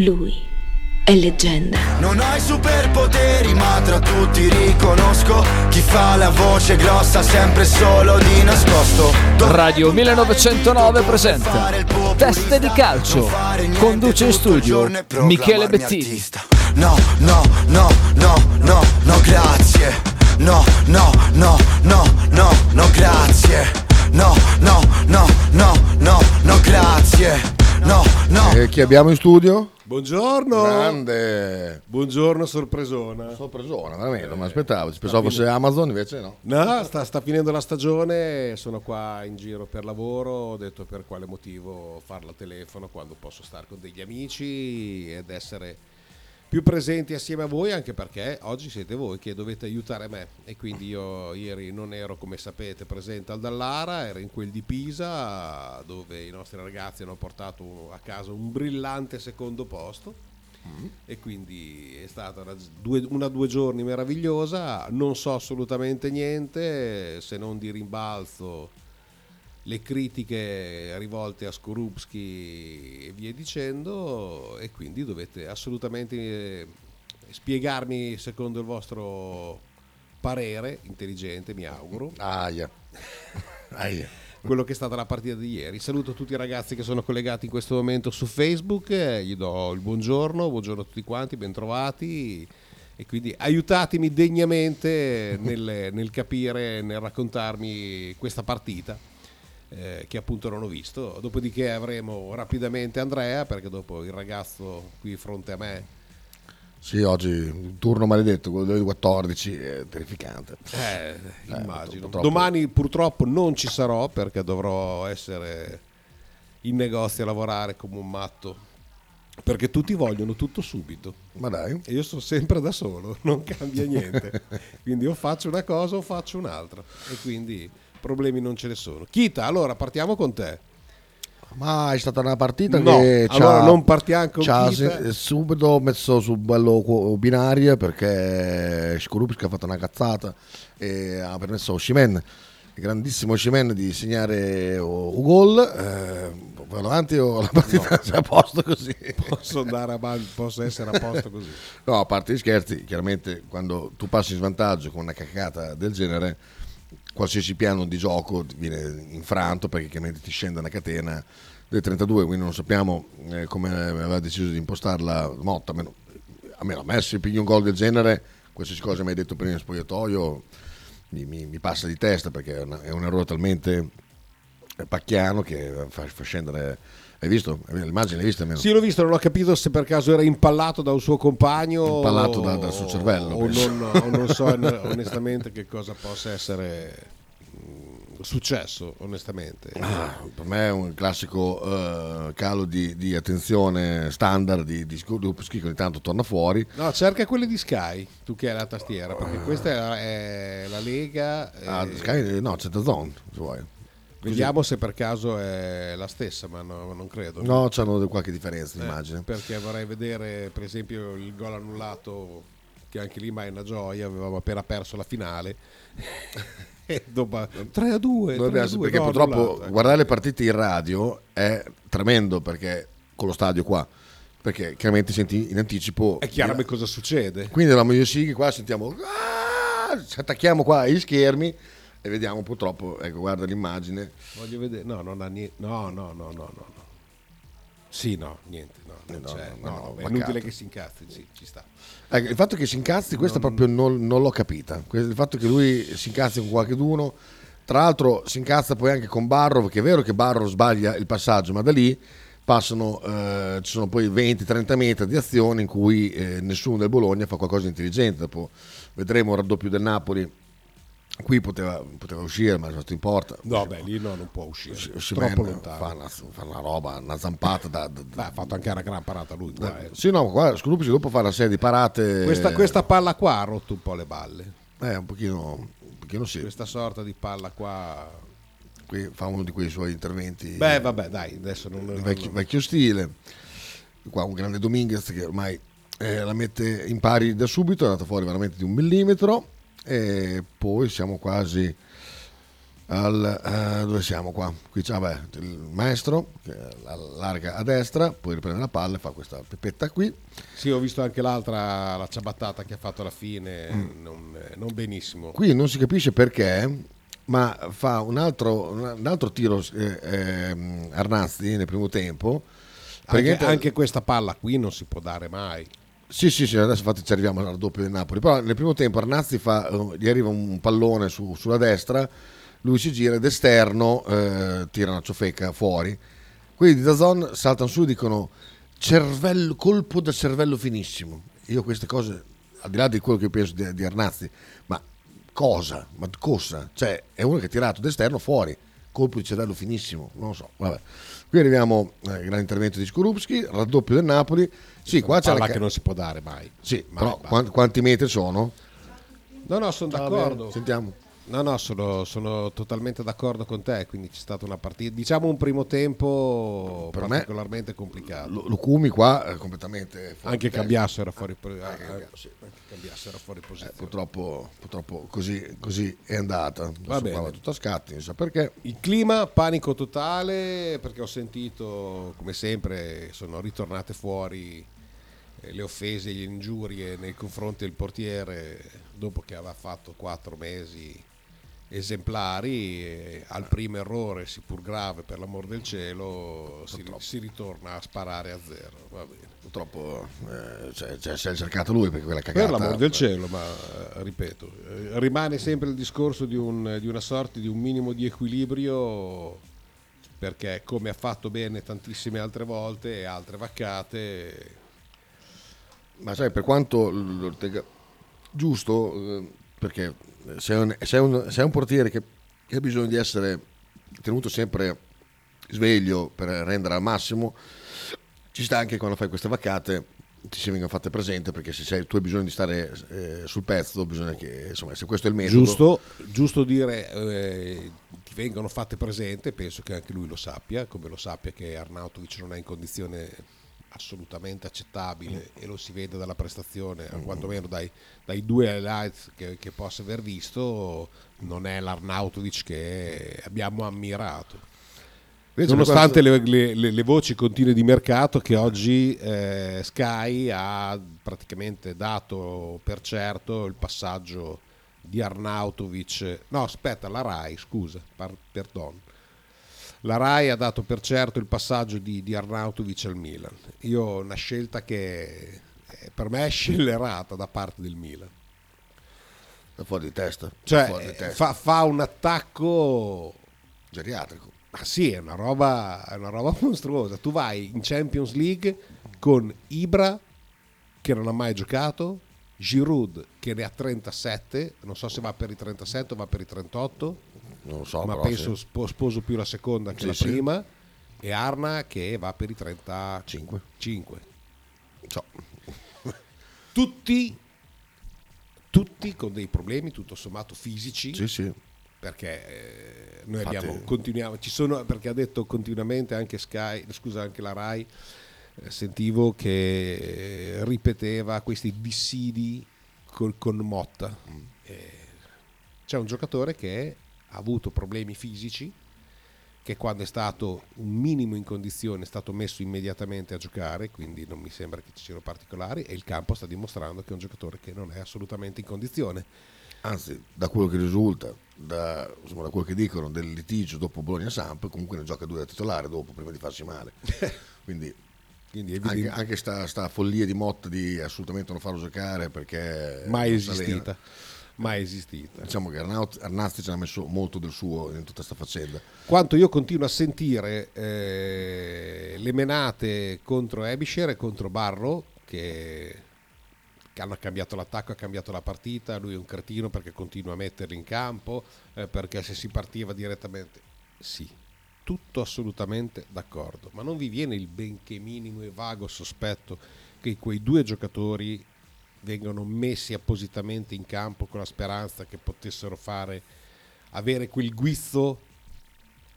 Lui è leggenda. Non ho i superpoteri, ma tra tutti riconosco chi fa la voce grossa sempre solo di nascosto. Radio 1909 presenta Teste di calcio. Conduce in studio Michele Bettini. No, no, no, no, no, no, grazie. No, no, no, no, no, no, grazie. No, no, no, no, no, no, grazie. No, no. E chi abbiamo in studio? Buongiorno. Grande. Buongiorno, sorpresona. Sorpresona, veramente, non mi aspettavo. Ci pensavo fosse Amazon, invece no. No, sta, sta finendo la stagione, sono qua in giro per lavoro, ho detto per quale motivo farla a telefono quando posso stare con degli amici ed essere più presenti assieme a voi anche perché oggi siete voi che dovete aiutare me. E quindi io ieri non ero come sapete presente al Dallara, ero in quel di Pisa dove i nostri ragazzi hanno portato a casa un brillante secondo posto. E quindi è stata una due, una due giorni meravigliosa, non so assolutamente niente se non di rimbalzo le critiche rivolte a Skorupski e via dicendo e quindi dovete assolutamente eh, spiegarmi secondo il vostro parere intelligente mi auguro Aia. Aia. quello che è stata la partita di ieri saluto tutti i ragazzi che sono collegati in questo momento su Facebook eh, gli do il buongiorno buongiorno a tutti quanti bentrovati e quindi aiutatemi degnamente nel, nel capire nel raccontarmi questa partita eh, che appunto non ho visto. Dopodiché avremo rapidamente Andrea, perché dopo il ragazzo qui di fronte a me. Sì, oggi un turno maledetto, quello delle 14, è terrificante. Eh, immagino. purtroppo- Domani purtroppo non ci sarò perché dovrò essere in negozio a lavorare come un matto. Perché tutti vogliono tutto subito. Ma dai. E io sono sempre da solo, non cambia niente. quindi o faccio una cosa o faccio un'altra. E quindi problemi non ce ne sono. Kita, allora partiamo con te. Ma è stata una partita No, che allora non partiamo con Kita. subito messo su bello binario perché Skorupski ha fatto una cazzata e ha permesso a Oshimen, grandissimo Oshimen, di segnare un gol. Eh, vado avanti o la partita è a posto così? Posso andare avanti, posso essere a posto così. No, a parte gli scherzi, chiaramente quando tu passi in svantaggio con una cacata del genere, qualsiasi piano di gioco viene infranto perché chiaramente ti scende una catena del 32, quindi non sappiamo eh, come aveva deciso di impostarla Motta. A meno, a meno a me se pigli un gol del genere, qualsiasi cosa mi hai detto prima in spogliatoio mi, mi- mi passa di testa perché è, una- è un errore talmente pacchiano che fa, fa scendere... Hai visto? L'immagine l'hai vista almeno? Sì, l'ho visto, non ho capito se per caso era impallato da un suo compagno. Impallato o- da- dal suo cervello, O non, o non so onestamente che cosa possa essere mm, successo, onestamente. Ah, per me è un classico eh, calo di, di attenzione standard di, di che ogni tanto torna fuori. No, cerca quelle di Sky, tu che hai la tastiera, perché questa è la, è la Lega. Ah, eh, Sky, no, c'è Zone, se vuoi. Vediamo se per caso è la stessa, ma no- non credo. No, c'hanno qualche differenza, Eh, immagino. Perché vorrei vedere, per esempio, il gol annullato, che anche lì ma è una gioia, avevamo appena perso la finale. e dopo 3 a 2, Noi abbiamo- perché purtroppo ecco. guardare le partite in radio è tremendo perché con lo stadio qua, perché chiaramente senti in anticipo. È chiaro cosa succede. Quindi eravamo io Sighi qua, sentiamo, "Ah!" ci attacchiamo qua agli schermi e vediamo purtroppo, ecco guarda l'immagine. Voglio vedere, no, non ha niente. No, no, no, no, no. no. Sì, no, niente. No, non No, c'è. no, No, no, è inutile che si incazzi, sì, ci sta. Ecco, il fatto che si incazzi, questa proprio non, non l'ho capita. Il fatto che lui si incazzi con qualcuno, tra l'altro si incazza poi anche con Barro, perché è vero che Barro sbaglia il passaggio, ma da lì passano, eh, ci sono poi 20-30 metri di azione in cui eh, nessuno del Bologna fa qualcosa di intelligente. Dopo vedremo il raddoppio del Napoli. Qui poteva, poteva uscire, ma è stato in porta. No, beh, lì no, non può uscire. Osimhen Troppo lontano. fa una, fa una roba, una zampata da, da- Beh, ha fatto anche una gran parata lui. qua, eh. Sì, no, qua Scorupsi dopo fa una serie di parate. Questa, questa palla qua ha rotto un po' le balle. Eh, un pochino, un pochino sì. Questa sorta di palla qua. Qui fa uno di quei suoi interventi. Beh, vabbè, dai, adesso non. di vecchio, vecchio stile. Qua un grande Dominguez che ormai eh, la mette in pari da subito, è andata fuori veramente di un millimetro. E poi siamo quasi al, eh, dove siamo qua? Qui c'è vabbè, il maestro che allarga a destra, poi riprende la palla e fa questa pepetta qui. Sì, ho visto anche l'altra, la ciabattata che ha fatto alla fine, non, eh, non benissimo. Qui non si capisce perché, ma fa un altro, un altro tiro eh, ehm, Arnazzi nel primo tempo. Anche, Perché- anche questa palla qui non si può dare mai. Sì, sì, sì, adesso infatti ci arriviamo al doppio del Napoli. Però nel primo tempo Arnazzi fa, eh, gli arriva un pallone su- sulla destra, lui si gira ed esterno eh, tira una ciofecca fuori. Quelli di Dazon saltano su e dicono cervello, colpo da cervello finissimo. Io queste cose, al di là di quello che penso di, di Arnazzi, ma cosa? Ma cosa? Cioè, è uno che ha tirato d'esterno fuori, colpo di cervello finissimo, non lo so, vabbè. Qui arriviamo eh, al grande intervento di Skorupski, raddoppio del Napoli. Sì, qua c'è la ca- che non si può dare mai. sì, Mai, però mai. quan- quanti metri sono? No, no, sono Va d'accordo. Sentiamo. No, no, sono, sono totalmente d'accordo con te. Quindi c'è stata una partita, diciamo un primo tempo Per me- particolarmente complicato. Lu- Lucumi qua è completamente fuori Anche. Cambiasso era fuori, po- Anche eh, Cambiasso, anche Cambiasso era fuori Eh, posizione. purtroppo, purtroppo così, così è andata. Qua bene. va tutto a scatti, non so perché. Il clima, panico totale, perché ho sentito, come sempre, sono ritornate fuori eh, le offese e le ingiurie nei confronti del portiere dopo che aveva fatto quattro mesi esemplari. e al primo errore, seppur grave per l'amor del cielo, si, si ritorna a sparare a zero. Va bene. Purtroppo eh, cioè, cioè, si è cercato lui perché quella cagata. Per l'amor del cielo, ma eh, ripeto, eh, rimane sempre il discorso di, un- di una sorta di un minimo di equilibrio perché come ha fatto bene tantissime altre volte e altre vaccate, Ma sai, per quanto l'Ortega giusto, eh, perché sei un, sei un- sei un portiere che, che ha bisogno di essere tenuto sempre sveglio per rendere al massimo, ci sta anche quando fai queste vaccate ti si vengono fatte presente perché se sei- tu hai bisogno di stare eh, sul pezzo bisogna che insomma se questo è il metodo giusto, giusto dire eh, ti vengono fatte presente, penso che anche lui lo sappia, come lo sappia che Arnautovic non è in condizione assolutamente accettabile e lo si vede dalla prestazione, o quantomeno dai, dai due highlights che, che possa aver visto, non è l'Arnautovic che abbiamo ammirato. Invece Nonostante quanto- le, le- le- voci continue di mercato che oggi eh, Sky ha praticamente dato per certo il passaggio di Arnautovic, no aspetta, la RAI, scusa, par- perdon. La RAI ha dato per certo il passaggio di, di Arnautovic al Milan. Io una scelta che eh, per me è scellerata da parte del Milan. da fuori di testa Cioè, di eh, testa. fa, fa un attacco geriatrico Ma sì, è una, roba, è una roba mostruosa. Tu vai in Champions League con Ibra, che non ha mai giocato, Giroud, che ne ha 37, non so se va per i 37 o va per i 38, non lo so ma penso sì. spo- sposo più la seconda che Sì, la sì. prima, e Arna che va per i 35. So. Tutti, tutti con dei problemi tutto sommato fisici sì sì perché eh, noi Infatti- abbiamo continuiamo ci sono perché ha detto continuamente anche Sky scusa anche la Rai eh, sentivo che eh, ripeteva questi dissidi col- con Motta Eh, c'è un giocatore che ha avuto problemi fisici che quando è stato un minimo in condizione è stato messo immediatamente a giocare, quindi non mi sembra che ci siano particolari e il campo sta dimostrando che è un giocatore che non è assolutamente in condizione. anzi da quello che risulta da, insomma, da quello che dicono del litigio dopo Bologna-Samp comunque ne gioca due da titolare dopo prima di farsi male quindi Quindi anche, anche sta, sta follia di Motta di assolutamente non farlo giocare perché mai esistita. allenare. Mai esistita. diciamo che Arnaut- Arnazzi ci ha messo molto del suo in tutta questa faccenda Quanto io continuo a sentire eh, le menate contro Ebisher e contro Barro che, che hanno cambiato l'attacco, ha cambiato la partita, lui è un cretino perché continua a metterli in campo, eh, perché se si partiva direttamente... Sì, tutto assolutamente d'accordo, ma non vi viene il benché minimo e vago sospetto che quei due giocatori vengano messi appositamente in campo con la speranza che potessero fare avere quel guizzo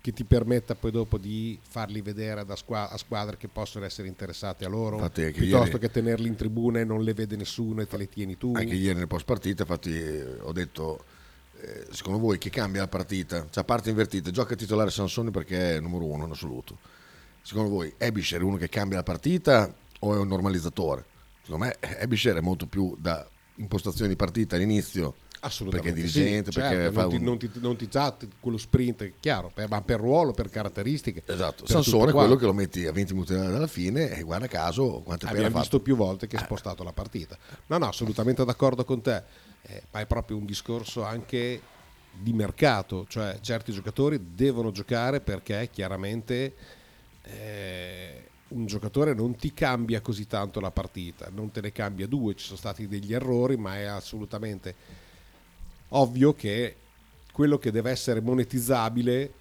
che ti permetta poi dopo di farli vedere da squa- a squadre che possono essere interessate a loro anche piuttosto ieri- che tenerli in tribuna e non le vede nessuno e te le tieni tu anche ieri nel post partita infatti eh, ho detto eh, secondo voi chi cambia la partita? Cioè parte invertita, gioca titolare Sansoni perché è numero uno in assoluto. Secondo voi Ebisher è uno che cambia la partita o è un normalizzatore? Secondo me Ebisher è molto più da impostazione di partita all'inizio Assolutamente perché è dirigente, sì, perché certo, fa non, ti, un- non, ti, non ti quello sprint, è chiaro, per- ma per ruolo, per caratteristiche. Esatto, per Sansone è quello che lo metti a 20 minuti dalla fine e guarda caso quante ha Abbiamo fatto. visto più volte che ha spostato la partita. No, no, assolutamente d'accordo con te, Eh, ma è proprio un discorso anche di mercato, cioè certi giocatori devono giocare perché chiaramente eh, un giocatore non ti cambia così tanto la partita, non te ne cambia due, ci sono stati degli errori, ma è assolutamente ovvio che quello che deve essere monetizzabile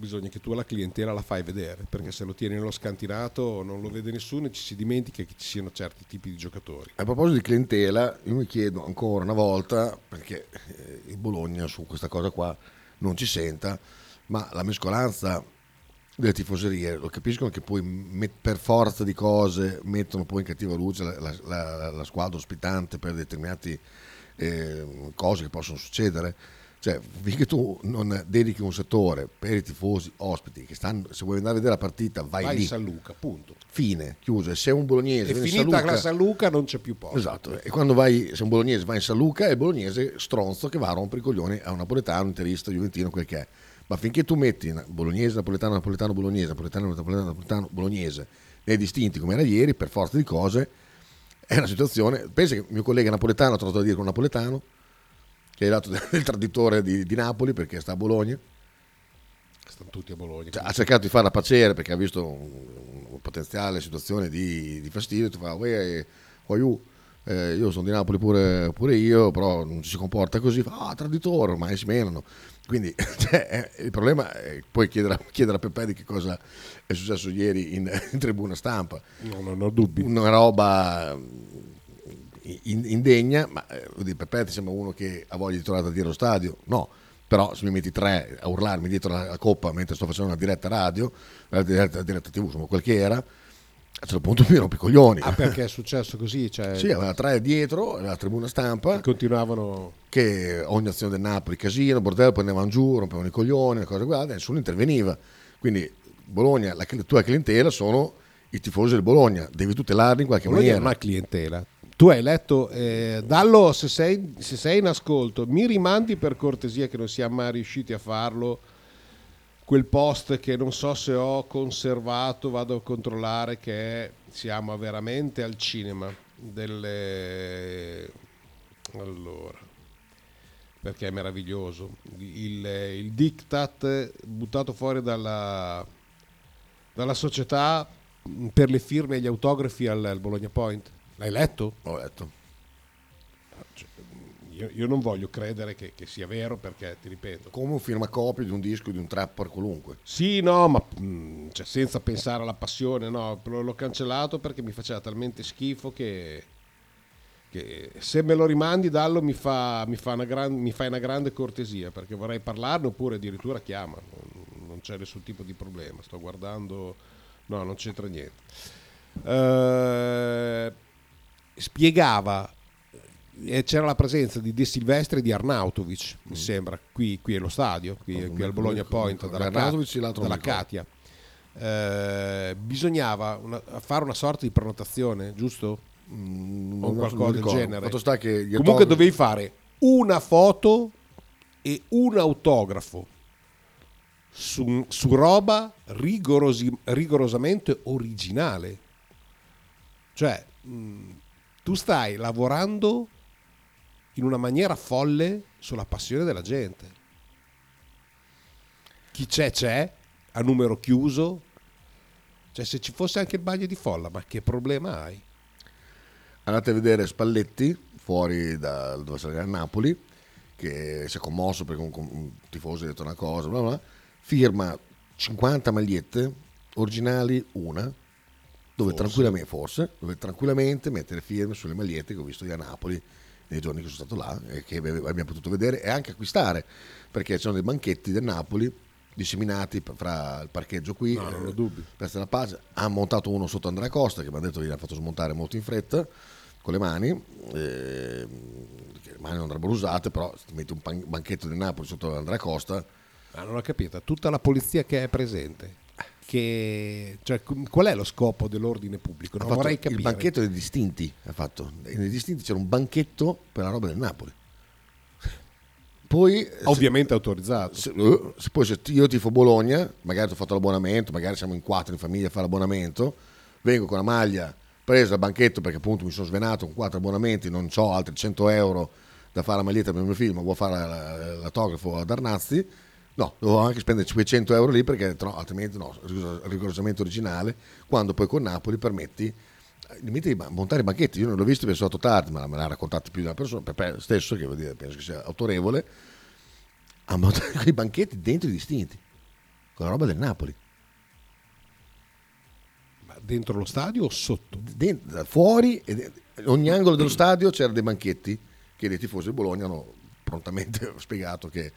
bisogna che tu alla clientela la fai vedere, perché se lo tieni nello scantinato non lo vede nessuno e ci si dimentica che ci siano certi tipi di giocatori. A proposito di clientela, io mi chiedo ancora una volta, perché eh, il Bologna su questa cosa qua non ci senta, ma la mescolanza delle tifoserie, lo capiscono che poi met- per forza di cose mettono poi in cattiva luce la, la- la- la squadra ospitante per determinate eh, cose che possono succedere. Cioè, finché tu non dedichi un settore per i tifosi ospiti, che stanno, se vuoi andare a vedere la partita, vai, Vai lì. in San Luca, punto. Fine, chiuso. E se un bolognese in finita San Luca- la San Luca non c'è più posto. Esatto, e quando vai, se un bolognese va in San Luca è il bolognese stronzo che va a rompere i coglioni a un napoletano, un interista, juventino, quel che è. Ma finché tu metti bolognese, napoletano, napoletano, bolognese, napoletano, napoletano, napoletano, bolognese nei distinti come era ieri, per forza di cose, è una situazione. Pensa che mio collega napoletano ha trovato a dire con un napoletano, che è dato del traditore di, di Napoli perché sta a Bologna. Stanno tutti a Bologna. Cioè, ha cercato di farla pacere perché ha visto un, una potenziale situazione di, di fastidio. Tu fa, "Uè, io, eh, io sono di Napoli pure, pure io, però non ci si comporta così. Fa, ah, traditore, ormai si menano. Quindi cioè, il problema è poi chiedere, a- chiedere a Pepe di che cosa è successo ieri in, in tribuna stampa. No, non ho dubbi. Una roba in- indegna, ma eh, Pepe ti sembra uno che ha voglia di tornare a dire allo stadio? No, però se mi metti tre a urlarmi dietro la, la coppa mentre sto facendo una diretta radio, una diretta, diretta tv, insomma quel che era, a un certo punto mi rompi i coglioni. Ah, perché è successo così? Cioè, Sì, aveva tre dietro, la tribuna stampa, continuavano che ogni azione del Napoli, casino, bordello, poi andavano giù, rompevano i coglioni, le cose guarda, nessuno interveniva. Quindi Bologna, la tua clientela sono i tifosi del Bologna, devi tutelarli in qualche Bologna maniera. non ha clientela. Tu hai letto, eh, Dallo, se sei, se sei in ascolto, mi rimandi per cortesia che non siamo mai riusciti a farlo, quel post che non so se ho conservato, vado a controllare che siamo veramente al cinema delle... Allora, perché è meraviglioso. Il, il diktat buttato fuori dalla, dalla società per le firme e gli autografi al, al Bologna Point. L'hai letto? Ho letto. Io, io non voglio credere che, che sia vero perché, ti ripeto, Come un firmacopio di un disco di un trapper qualunque. Sì, no, ma mh, cioè, senza pensare alla passione, no, l'ho cancellato perché mi faceva talmente schifo che, che se me lo rimandi Dallo mi, fa, mi, fa una gran- mi fai una grande cortesia perché vorrei parlarne oppure addirittura chiama, non, c'è nessun tipo di problema, sto guardando, no, non c'entra niente. Eh, spiegava c'era la presenza di De Silvestri e di Arnautovic, mi sembra, qui, qui allo stadio, qui, Mm. No, qui al Bologna Point, dalla, Arnautovic dalla. Katia. Eh, bisognava una- fare una sorta di prenotazione, giusto? o Mm, non- qualcosa del genere. Comunque autografi- dovevi fare una foto e un autografo su, su roba rigorosi- rigorosamente originale. Cioè, mh, tu stai lavorando in una maniera folle sulla passione della gente. Chi c'è c'è, a numero chiuso. Cioè, se ci fosse anche il bagno di folla, ma che problema hai? andate a vedere Spalletti fuori da dove a Napoli che si è commosso perché un, un tifoso ha detto una cosa bla bla, firma 50 magliette originali una dove Forse. tranquillamente forse dove tranquillamente mettere firme sulle magliette che ho visto io a Napoli nei giorni che sono stato là e che abbiamo potuto vedere e anche acquistare perché ci sono dei banchetti del Napoli disseminati fra il parcheggio qui No, non ho eh, dubbi. Piazza della Pace. Ha montato uno sotto Andrea Costa che mi ha detto che gli ha fatto smontare molto in fretta con le mani, eh, le mani non andrebbero usate, però se ti metti un pan- banchetto di Napoli sotto Andrea Costa, Ma non ho capito, tutta la polizia che è presente, che, cioè, qual è lo scopo dell'ordine pubblico? Non vorrei il capire. banchetto dei distinti, ha fatto. Nei distinti c'era un banchetto per la roba del Napoli. Poi, Ovviamente autorizzato. se, eh, se poi se io tifo Bologna, magari ti ho fatto l'abbonamento, magari siamo in quattro in famiglia a fare l'abbonamento, vengo con la maglia presa al banchetto perché appunto mi sono svenato con quattro abbonamenti, non ho altri 100 euro da fare la maglietta per il mio film, ma vuoi fare la- la- l'autografo ad Arnazzi, no, devo anche spendere 500 euro lì perché no, altrimenti no, rigorosamente originale, quando poi con Napoli permetti di mettere- di montare i banchetti, io non l'ho visto, penso tanto tardi, ma me l'ha raccontato più di una persona, Pepe stesso, che vuol dire, penso che sia autorevole, a montare quei banchetti dentro i distinti, con la roba del Napoli. Ma dentro lo stadio o sotto? Dentro- fuori, e ogni angolo dello stadio c'erano dei banchetti che i tifosi di Bologna hanno prontamente spiegato che,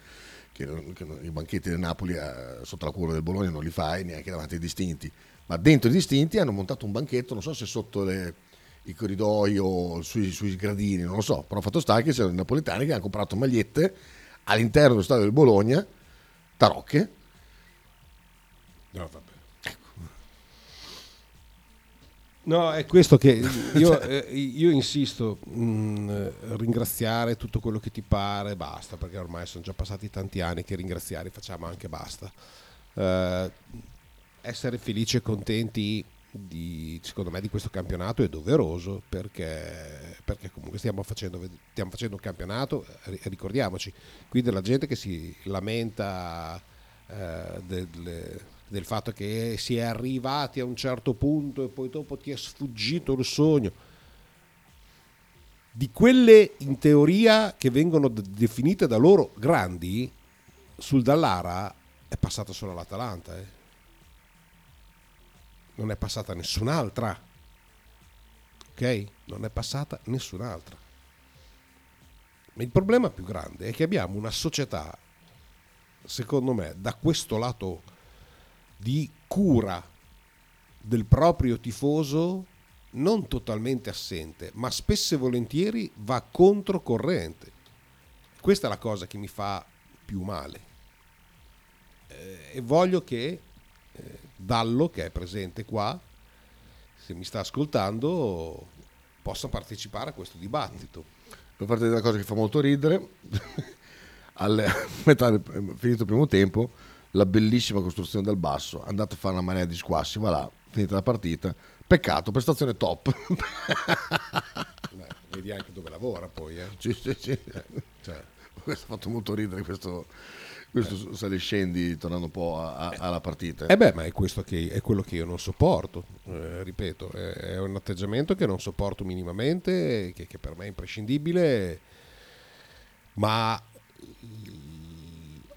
che che i banchetti del Napoli eh, sotto la cura del Bologna non li fai neanche davanti ai distinti, ma dentro i distinti hanno montato un banchetto, non so se sotto le- i corridoi o sui, sui gradini, non lo so, però fatto sta che c'erano i napoletani che hanno comprato magliette all'interno dello stadio del Bologna, tarocche, No, vabbè. No, è questo che io, eh, io insisto, mh, ringraziare tutto quello che ti pare, basta, perché ormai sono già passati tanti anni che ringraziare facciamo anche basta. Eh, essere felici e contenti di, secondo me di questo campionato è doveroso perché, perché comunque stiamo facendo, stiamo facendo un campionato, ri- ricordiamoci, qui della gente che si lamenta eh, del, del fatto che si è arrivati a un certo punto e poi dopo ti è sfuggito il sogno. Di quelle in teoria che vengono definite da loro grandi, sul Dallara è passata solo l'Atalanta. eh. Non è passata nessun'altra. Ok? Non è passata nessun'altra. Ma il problema più grande è che abbiamo una società, secondo me, da questo lato di cura del proprio tifoso non totalmente assente, ma spesso e volentieri va controcorrente. Questa è la cosa che mi fa più male. Eh, e voglio che eh, Dallo, che è presente qua, se mi sta ascoltando, possa partecipare a questo dibattito. per farti vedere una cosa che fa molto ridere, alle- a metà del, finito il primo tempo, la bellissima costruzione del basso, andate a fare una marea di squassi, va là, finita la partita, peccato, prestazione top. Beh, vedi anche dove lavora poi. Eh. Sì, sì, sì. Cioè, Questo ha fatto molto ridere questo, questo sale e scendi tornando un po' a- a- alla partita. Eh beh, ma è, questo che, è quello che io non sopporto, eh, ripeto, è, è un atteggiamento che non sopporto minimamente, che, che per me è imprescindibile, ma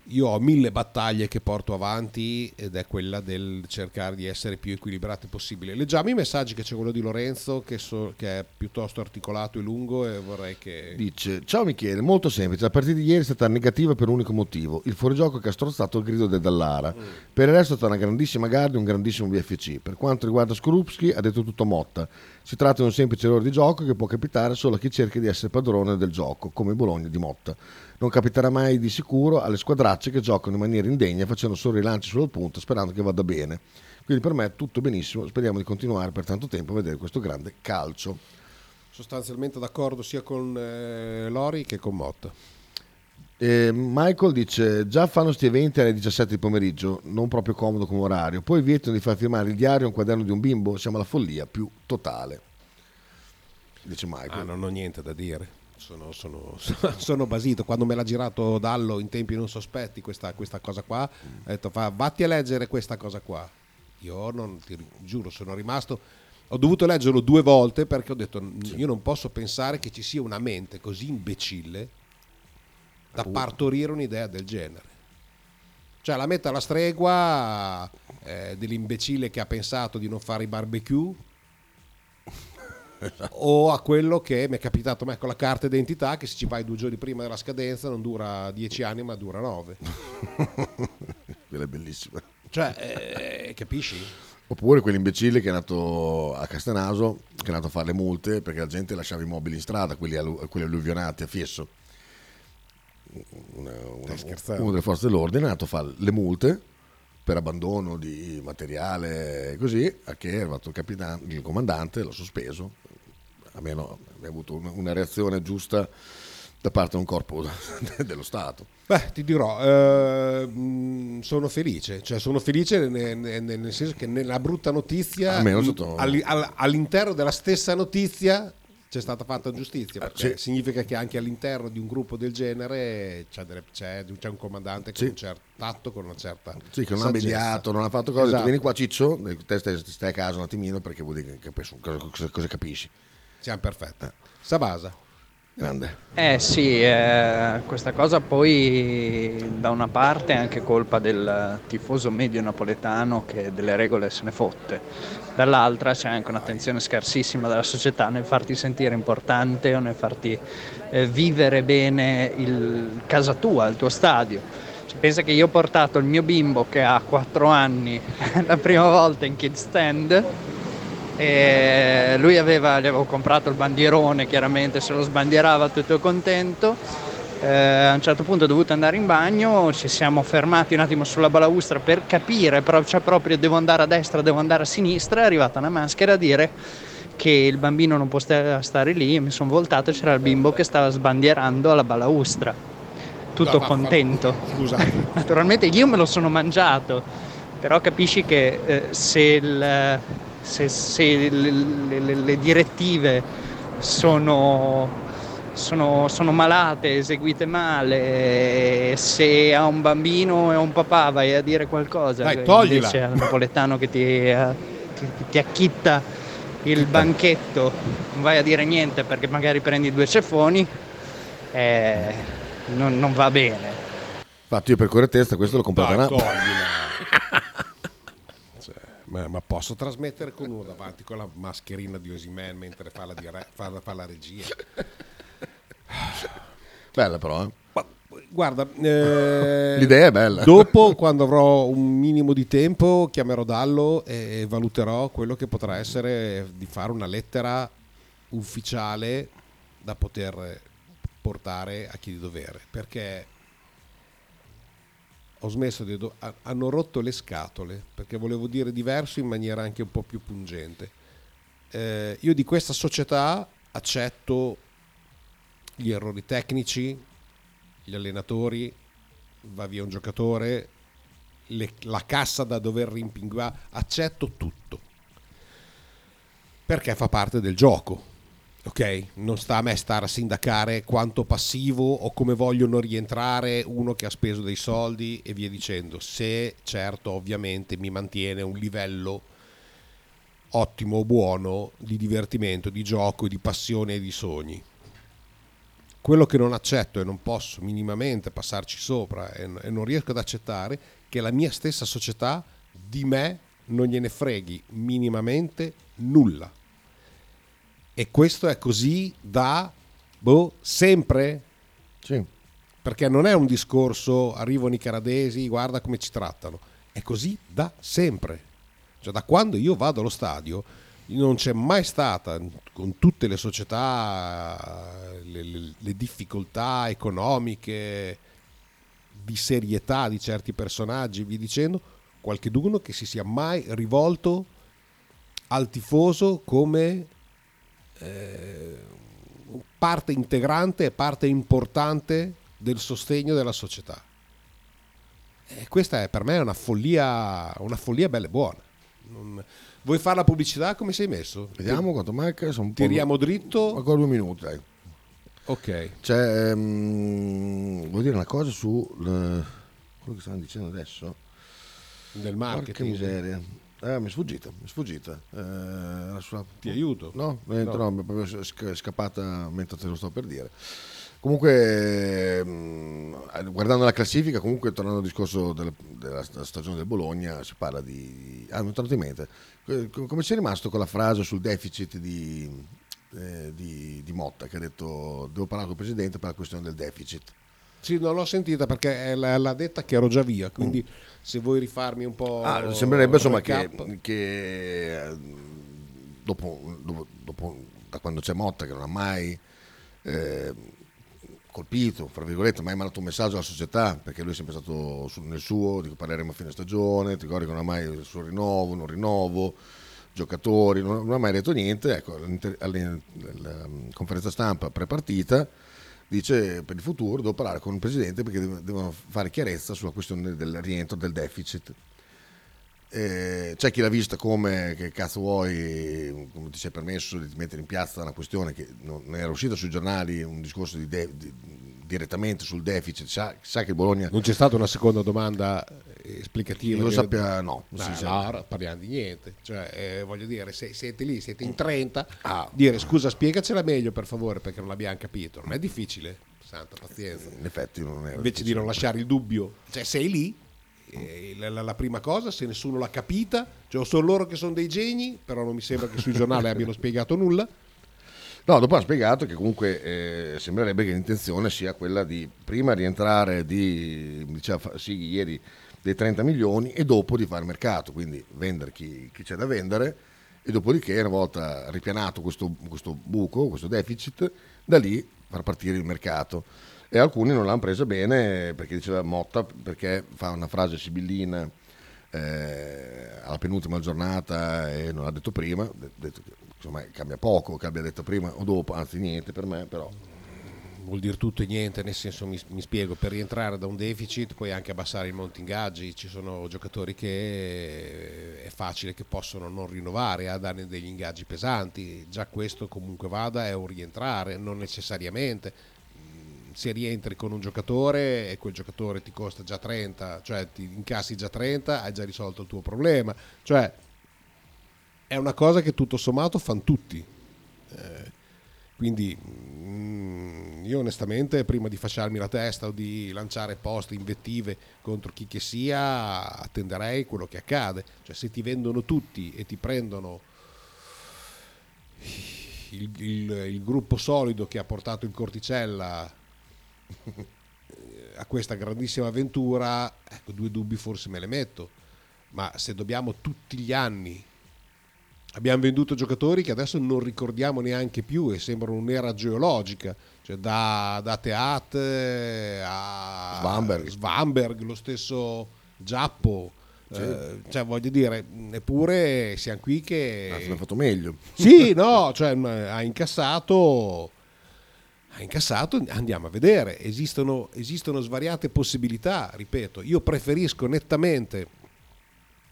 io ho mille battaglie che porto avanti ed è quella del cercare di essere più equilibrati possibile. Leggiamo i messaggi che c'è quello di Lorenzo che, so- che è piuttosto articolato e lungo e vorrei che... Dice, ciao Michele, molto semplice, la partita di ieri è stata negativa per un unico motivo, il fuorigioco che ha strozzato il grido del Dallara. Per il resto è stata una grandissima gara e un grandissimo BFC. Per quanto riguarda Skorupski ha detto tutto Motta, si tratta di un semplice errore di gioco che può capitare solo a chi cerca di essere padrone del gioco, come Bologna di Motta. Non capiterà mai di sicuro alle squadracce che giocano in maniera indegna facendo solo rilanci sul punto sperando che vada bene. Quindi per me tutto benissimo, speriamo di continuare per tanto tempo a vedere questo grande calcio. Sostanzialmente d'accordo sia con eh, Lori che con Motta. Eh, Michael dice già fanno sti eventi alle 17 di pomeriggio non proprio comodo come orario poi vietano di far firmare il diario e un quaderno di un bimbo siamo alla follia più totale dice Michael Ah, non ho niente da dire. Sono, sono- sono basito. Quando me l'ha girato Dallo in tempi non sospetti questa, questa cosa qua, ha detto fa, vatti a leggere questa cosa qua. Io non ti giuro, sono rimasto. Ho dovuto leggerlo due volte perché ho detto io non posso pensare che ci sia una mente così imbecille da partorire un'idea del genere. Cioè la metto alla stregua eh, dell'imbecille che ha pensato di non fare i barbecue o a quello che mi è capitato a me con la carta d'identità che se ci vai due giorni prima della scadenza non dura dieci anni ma dura nove. quella è bellissima Cioè, eh, capisci? oppure quell'imbecille che è nato a Castenaso che è andato a fare le multe perché la gente lasciava i mobili in strada, quelli, allu- quelli alluvionati a Fiesso. Una- una- uno delle forze dell'ordine è andato a fare le multe per abbandono di materiale così, a che è arrivato il, capitano, il comandante, l'ha sospeso. Almeno abbiamo avuto una, una reazione giusta da parte di un corpo dello Stato. Beh, ti dirò, eh, mh, sono felice, cioè sono felice ne- ne- nel, senso che nella brutta notizia, alli- all- all'interno della stessa notizia c'è stata fatta giustizia, perché sì. significa che anche all'interno di un gruppo del genere c'è, delle- c'è- c'è un comandante con Sì. un certo tatto, con una certa... Sì, che non ha mediato, non ha fatto cose. Esatto. Vieni qua Ciccio, te stai, stai a casa un attimino perché vuol dire che capisci- cosa, cosa- cosa capisci. Siamo perfetti. Sabasa. Grande. Eh sì, eh, questa cosa poi da una parte è anche colpa del tifoso medio napoletano che delle regole se ne fotte, dall'altra c'è anche un'attenzione scarsissima della società nel farti sentire importante o nel farti eh, vivere bene il, casa tua, il tuo stadio. Cioè, pensa che io ho portato il mio bimbo che ha 4 anni la prima volta in Kid Stand e lui aveva, gli avevo comprato il bandierone, chiaramente se lo sbandierava tutto contento. Eh, a un certo punto ho dovuto andare in bagno, ci siamo fermati un attimo sulla balaustra per capire, però, cioè proprio devo andare a destra, devo andare a sinistra, è arrivata una maschera a dire che il bambino non può sta- stare lì, io mi sono voltato e c'era il bimbo che stava sbandierando alla balaustra, tutto contento. Scusate. Naturalmente io me lo sono mangiato, però capisci che eh, se, il- se- se le- le- le direttive sono, sono- sono malate, eseguite male, se a un bambino e a un papà vai a dire qualcosa, Dai, che toglila. invece al napoletano che ti, eh, ti- ti acchitta il banchetto, non vai a dire niente perché magari prendi due ceffoni, eh, non- non va bene. Infatti io per correttezza questo l'ho comprato Dai. Cioè, ma, ma posso trasmettere con uno davanti con la mascherina di Osimen mentre fa la, dire- fa la- fa la regia? Bella però, eh. Guarda, eh, L'idea è bella. Dopo, quando avrò un minimo di tempo, chiamerò Dallo e valuterò quello che potrà essere di fare una lettera ufficiale da poter portare a chi di dovere. Perché ho smesso di. do- ha- hanno rotto le scatole perché volevo dire diverso in maniera anche un po' più pungente. Eh, io di questa società accetto gli errori tecnici, gli allenatori, va via un giocatore, le- la cassa da dover rimpinguare, accetto tutto. Perché fa parte del gioco. Ok? Non sta a me stare a sindacare quanto passivo o come vogliono rientrare uno che ha speso dei soldi e via dicendo. Se certo, ovviamente, mi mantiene un livello ottimo, buono di divertimento, di gioco, di passione e di sogni. Quello che non accetto e non posso minimamente passarci sopra e, e non riesco ad accettare che la mia stessa società di me non gliene freghi minimamente nulla. E questo è così da boh, sempre? Sì. Perché non è un discorso arrivano i canadesi, guarda come ci trattano. È così da sempre. Cioè da quando io vado allo stadio non c'è mai stata, con tutte le società, le, le- le difficoltà economiche, di serietà di certi personaggi, vi dicendo, qualcheduno che si sia mai rivolto al tifoso come eh, parte integrante e parte importante del sostegno della società. E questa è per me una follia, una follia bella e buona. Non- Vuoi fare la pubblicità? Come sei messo? Vediamo quanto manca. Sono un po'... Tiriamo dritto? Ancora due minuti, dai. Ok. C'è, ehm, vuol dire una cosa su eh, quello che stanno dicendo adesso? Del marketing. miseria. Eh, mi è sfuggita, mi è sfuggita. Eh, sulla- Ti aiuto? No, No. no, mi è proprio sc- scappata mentre te lo sto per dire. Comunque, ehm, guardando la classifica, comunque tornando al discorso della, della sta- stagione del Bologna, si parla di... Ah, mi è tornato in mente. Co- Come sei rimasto con la frase sul deficit di, eh, di, di Motta, che ha detto devo parlare con il Presidente per la questione del deficit? Sì, non l'ho sentita perché l'ha detta che ero già via, quindi se vuoi rifarmi un po'... Ah, sembrerebbe insomma che, che, eh, dopo, dopo- dopo- da quando c'è Motta che non ha mai eh, colpito, fra virgolette, mai mandato un messaggio alla società, perché lui è sempre stato nel suo, dico, parleremo a fine stagione, ti ricordi che non ha mai il suo rinnovo, non rinnovo, giocatori, non, non ha mai detto niente, ecco, alla mm, conferenza stampa prepartita dice per il futuro devo parlare con il presidente perché devo- devono fare chiarezza sulla questione del rientro del deficit. Eh, c'è chi l'ha vista come che cazzo vuoi, come ti sei permesso di mettere in piazza una questione che non era uscita sui giornali, un discorso di de- di- direttamente sul deficit, sa, sa che Bologna... Non c'è stata una seconda domanda eh, esplicativa? Lo sappia, no, si No, sa. no, ora parliamo di niente. Cioè, eh, voglio dire, se siete lì, siete in 30, Ah. dire scusa, spiegacela meglio per favore perché non l'abbiamo capito. Non è difficile, santa pazienza. In effetti non era Invece di non lasciare il dubbio, cioè sei lì, la, la- la prima cosa, se nessuno l'ha capita, cioè sono loro che sono dei geni, però non mi sembra che sui giornali abbiano spiegato nulla. No, dopo ha spiegato che comunque eh, sembrerebbe che l'intenzione sia quella di prima rientrare di, diceva Sighi ieri, dei 30 milioni e dopo di fare mercato, quindi vendere chi, chi c'è da vendere e dopodiché una volta ripianato questo, questo buco, questo deficit, da lì far partire il mercato. E alcuni non l'hanno presa bene perché diceva Motta, perché fa una frase sibillina eh, alla penultima giornata e non l'ha detto prima, detto che insomma cambia poco che abbia detto prima o dopo, anzi niente per me, però Vuol dire tutto e niente, nel senso mi, mi spiego, per rientrare da un deficit puoi anche abbassare il monte ingaggi, ci sono giocatori che è facile che possono non rinnovare a darne degli ingaggi pesanti, già questo comunque vada è un rientrare, non necessariamente. Se rientri con un giocatore e quel giocatore ti costa già 30, cioè ti incassi già 30, hai già risolto il tuo problema. Cioè è una cosa che tutto sommato fanno tutti. Eh, quindi mm, io onestamente prima di fasciarmi la testa o di lanciare post invettive contro chi che sia, attenderei quello che accade. Cioè se ti vendono tutti e ti prendono il, il- il gruppo solido che ha portato il Corticella a questa grandissima avventura, ecco due dubbi forse me le metto. Ma se dobbiamo tutti gli anni abbiamo venduto giocatori che adesso non ricordiamo neanche più e sembrano un'era geologica, cioè da, da Teat eh, a Svanberg. Svanberg, lo stesso Giappo. eh, cioè voglio dire, eppure siamo qui che anzi, l'ha fatto meglio. sì, no, cioè ha incassato ha incassato, andiamo a vedere, esistono, esistono svariate possibilità, ripeto, io preferisco nettamente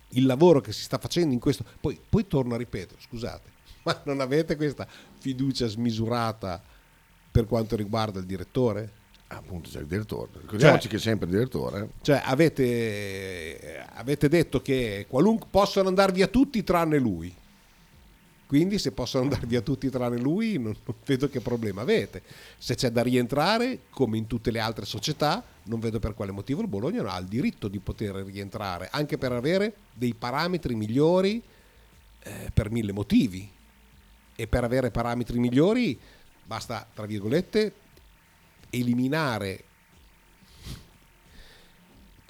il lavoro che si sta facendo in questo, poi, poi torno a ripetere, scusate, ma non avete questa fiducia smisurata per quanto riguarda il direttore? Appunto c'è il direttore. Ricordiamoci Cioè- che è sempre il direttore. Cioè, avete, avete detto che qualunque, possono andare via tutti tranne lui. Quindi, se possono andare via tutti tranne lui, non, non vedo che problema avete. Se c'è da rientrare, come in tutte le altre società, non vedo per quale motivo il Bologna non ha il diritto di poter rientrare, anche per avere dei parametri migliori eh, per mille motivi. E per avere parametri migliori basta, tra virgolette, eliminare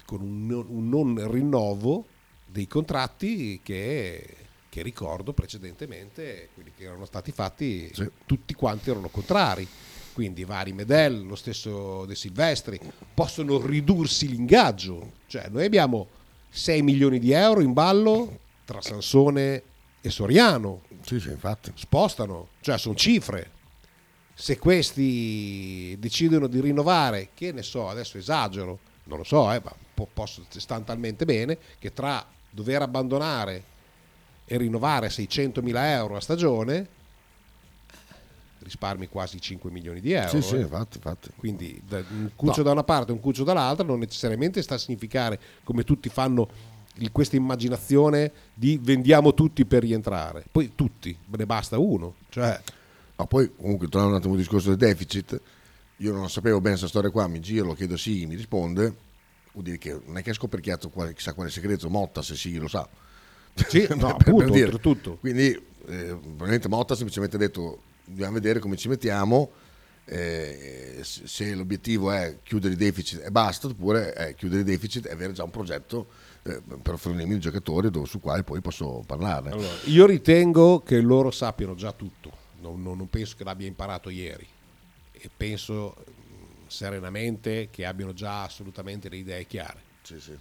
con un non, un non rinnovo dei contratti che, che ricordo precedentemente, quelli che erano stati fatti, Sì. tutti quanti erano contrari. Quindi vari Medel, lo stesso De Silvestri, possono ridursi l'ingaggio. Cioè noi abbiamo 6 milioni di euro in ballo tra Sansone e Soriano. Sì, sì, infatti. Spostano, cioè sono cifre. Se questi decidono di rinnovare, che ne so, adesso esagero, non lo so, eh, ma po- posso, stanno talmente bene che tra dover abbandonare e rinnovare 600.000 euro a stagione risparmi quasi 5 milioni di euro. Sì, sì, eh. infatti, infatti. Quindi un cuccio da una parte e un cuccio dall'altra non necessariamente sta a significare, come tutti fanno, questa immaginazione di vendiamo tutti per rientrare. Poi tutti, ne basta uno. Cioè, Ma poi, comunque, tornando un attimo al discorso del deficit, io non sapevo bene questa storia qua, mi giro, lo chiedo sì, mi risponde, vuol dire che non è che ha scoperchiato quale, chissà quale segreto, Motta se sì lo sa. Sì, no, appunto, oltretutto. Quindi, eh, probabilmente Motta ha semplicemente detto, dobbiamo vedere come ci mettiamo, eh, se l'obiettivo è chiudere i deficit e basta, oppure è chiudere i deficit e avere già un progetto eh, per fornirmi i giocatori dove, su quali poi posso parlare. Allora, io ritengo che loro sappiano già tutto, non, non- non penso che l'abbia imparato ieri e penso mh, serenamente che abbiano già assolutamente le idee chiare. Sì, sì.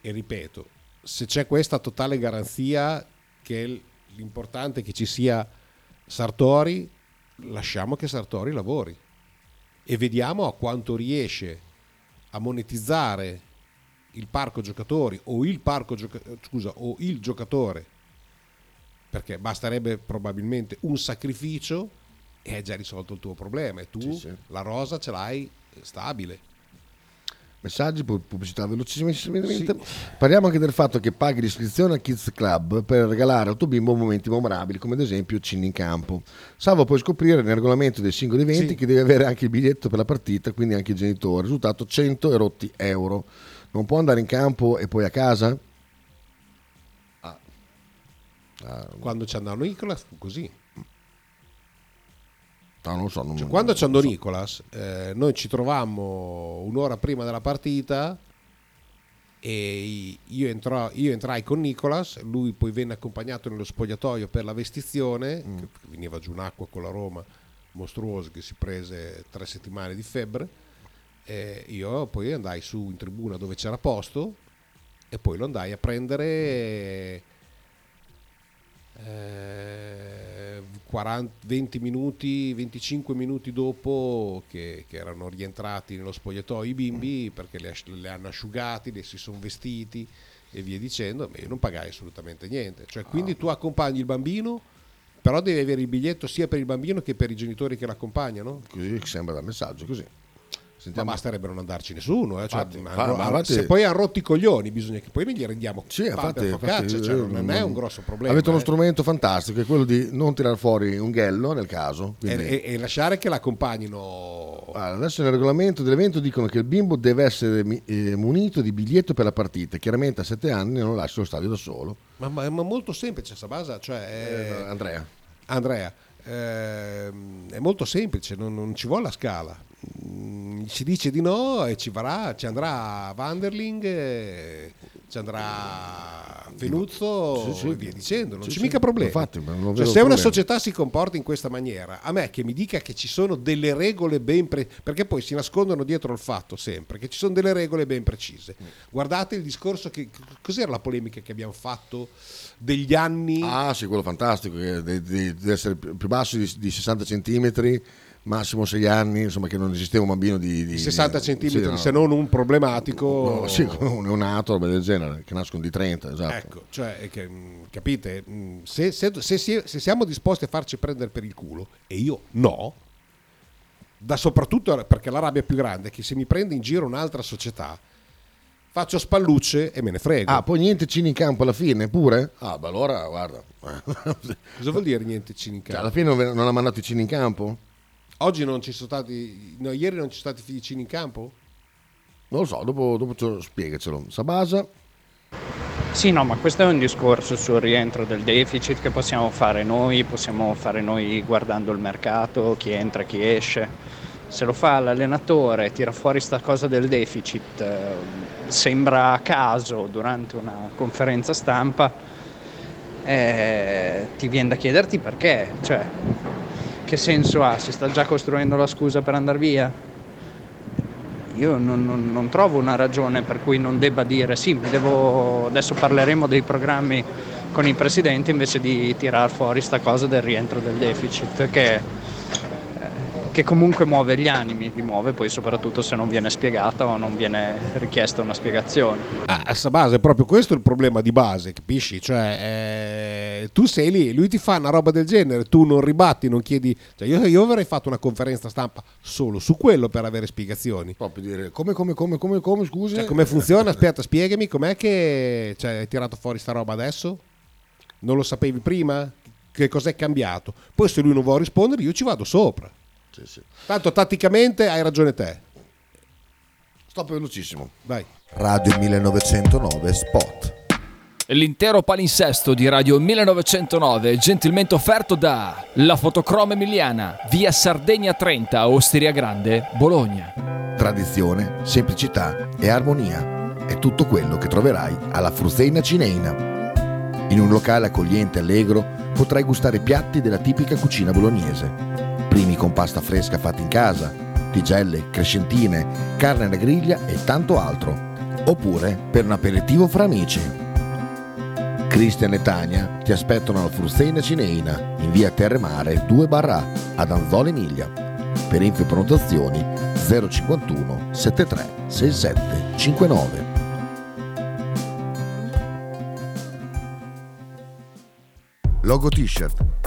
E ripeto, se c'è questa totale garanzia che l'importante è che ci sia Sartori, lasciamo che Sartori lavori. E vediamo a quanto riesce a monetizzare il parco giocatori o il parco gioca- scusa, o il giocatore. Perché basterebbe probabilmente un sacrificio e hai già risolto il tuo problema e tu Sì, sì. la rosa ce l'hai stabile Messaggi, pu- pubblicità velocissimamente. Parliamo anche del fatto che paghi l'iscrizione al Kids Club per regalare al tuo bimbo momenti memorabili, come ad esempio cini in campo. Salvo poi scoprire nel regolamento dei singoli eventi Sì. che devi avere anche il biglietto per la partita, quindi anche il genitore. Risultato 100 e rotti euro. Non può andare in campo e poi a casa? Ah. Ah, quando ci andò Nicolas fu così no, non so. Non, Cioè, quando ci andò non so. Nicolas, eh, noi ci trovammo un'ora prima della partita e io, entrò- io entrai con Nicolas, lui poi venne accompagnato nello spogliatoio per la vestizione, Mm. veniva giù un'acqua con la Roma mostruosa che si prese tre settimane di febbre. E io poi andai su in tribuna dove c'era posto e poi lo andai a prendere eh, 40 20 minuti, 25 minuti dopo che, che erano rientrati nello spogliatoio i bimbi perché li, as- li hanno asciugati, li si sono vestiti e via dicendo, ma io non pagai assolutamente niente. Cioè, quindi tu accompagni il bambino, però devi avere il biglietto sia per il bambino che per i genitori che l'accompagnano. Così sembra dal messaggio, così. Ma Sentiamo. basterebbe non andarci nessuno. eh, cioè, Infatti, ma- infatti, ma- se poi hanno rotto i coglioni, bisogna che poi gli rendiamo Sì, infatti, infatti, cioè, io non è un grosso problema. Avete uno eh. strumento fantastico, è quello di non tirare fuori un ghello nel caso. e, e- lasciare che l'accompagnino. Allora, adesso nel regolamento dell'evento dicono che il bimbo deve essere eh, munito di biglietto per la partita. Chiaramente a sette anni non lascia lo stadio da solo. Ma, ma- ma molto semplice, Sabasa, cioè Eh, Andrea. Andrea, ehm, è molto semplice, non, non ci vuole la scala. Mm, ci dice di no e ci, varrà, ci andrà Vanderling, eh, ci andrà Venuzzo Sì, sì. e via dicendo, non Sì, c'è mica problema. Infatti, Cioè, se una problemi. società si comporta in questa maniera, a me che mi dica che ci sono delle regole ben precise, perché poi si nascondono dietro il fatto sempre che ci sono delle regole ben precise. Guardate il discorso che cos'era la polemica che abbiamo fatto degli anni Ah, sì, quello fantastico, deve essere più più basso di, di 60 centimetri, massimo 6 anni, insomma che non esisteva un bambino di... di- di 60 di- centimetri, sì, no. se non un problematico. No, sì, un neonato, roba del genere, che nascono di 30, esatto. Ecco, cioè, che, mh, capite, mh, se, se- se se siamo disposti a farci prendere per il culo, e io no, da soprattutto perché la rabbia più grande è che se mi prende in giro un'altra società, faccio spallucce e me ne frego. Ah, poi niente cini in campo alla fine, pure? Ah, beh, allora, guarda. Cosa vuol dire niente cini in Cioè, campo? alla fine non, non ha mandato i cini in campo? Oggi non ci sono stati, no, ieri non ci sono stati figli cini in campo? Non lo so, dopo, dopo ce lo- spiegacelo. Sabasa, Sì, no, ma questo è un discorso sul rientro del deficit che possiamo fare noi, possiamo fare noi guardando il mercato, chi entra, chi esce. Se lo fa l'allenatore, tira fuori sta cosa del deficit, eh, sembra a caso durante una conferenza stampa, eh, ti viene da chiederti perché, cioè, che senso ha? Si sta già costruendo la scusa per andare via? Io non, non- non trovo una ragione per cui non debba dire sì, devo... adesso parleremo dei programmi con i presidenti invece di tirar fuori sta cosa del rientro del deficit che, che comunque muove gli animi, li muove poi soprattutto se non viene spiegata o non viene richiesta una spiegazione. Ah, a base è proprio questo il problema di base, capisci? Cioè, eh, tu sei lì, lui ti fa una roba del genere, tu non ribatti, non chiedi. Cioè, io, io avrei fatto una conferenza stampa solo su quello per avere spiegazioni. proprio dire come, come, come, come, come, scusi? Cioè, come funziona? Aspetta, spiegami com'è che cioè, hai tirato fuori sta roba adesso? Non lo sapevi prima? Che cos'è cambiato? Poi se lui non vuole rispondere, io ci vado sopra. Sì, sì. Tanto tatticamente hai ragione te. Stop velocissimo. Vai. Radio 1909 Spot. L'intero palinsesto di Radio 1909 è gentilmente offerto da La Fotocroma Emiliana, via Sardegna 30, Osteria Grande, Bologna. Tradizione, semplicità e armonia. è tutto quello che troverai alla Fruzeina Cineina. In un locale accogliente e allegro potrai gustare piatti della tipica cucina bolognese. Primi con pasta fresca fatta in casa, tigelle, crescentine, carne alla griglia e tanto altro. Oppure per un aperitivo fra amici. Cristian e Tania ti aspettano alla Fruzeina Cineina in via Terremare 2 barra ad Anzola Emilia. Per info e prenotazioni 051 73 67 59. Logo t-shirt,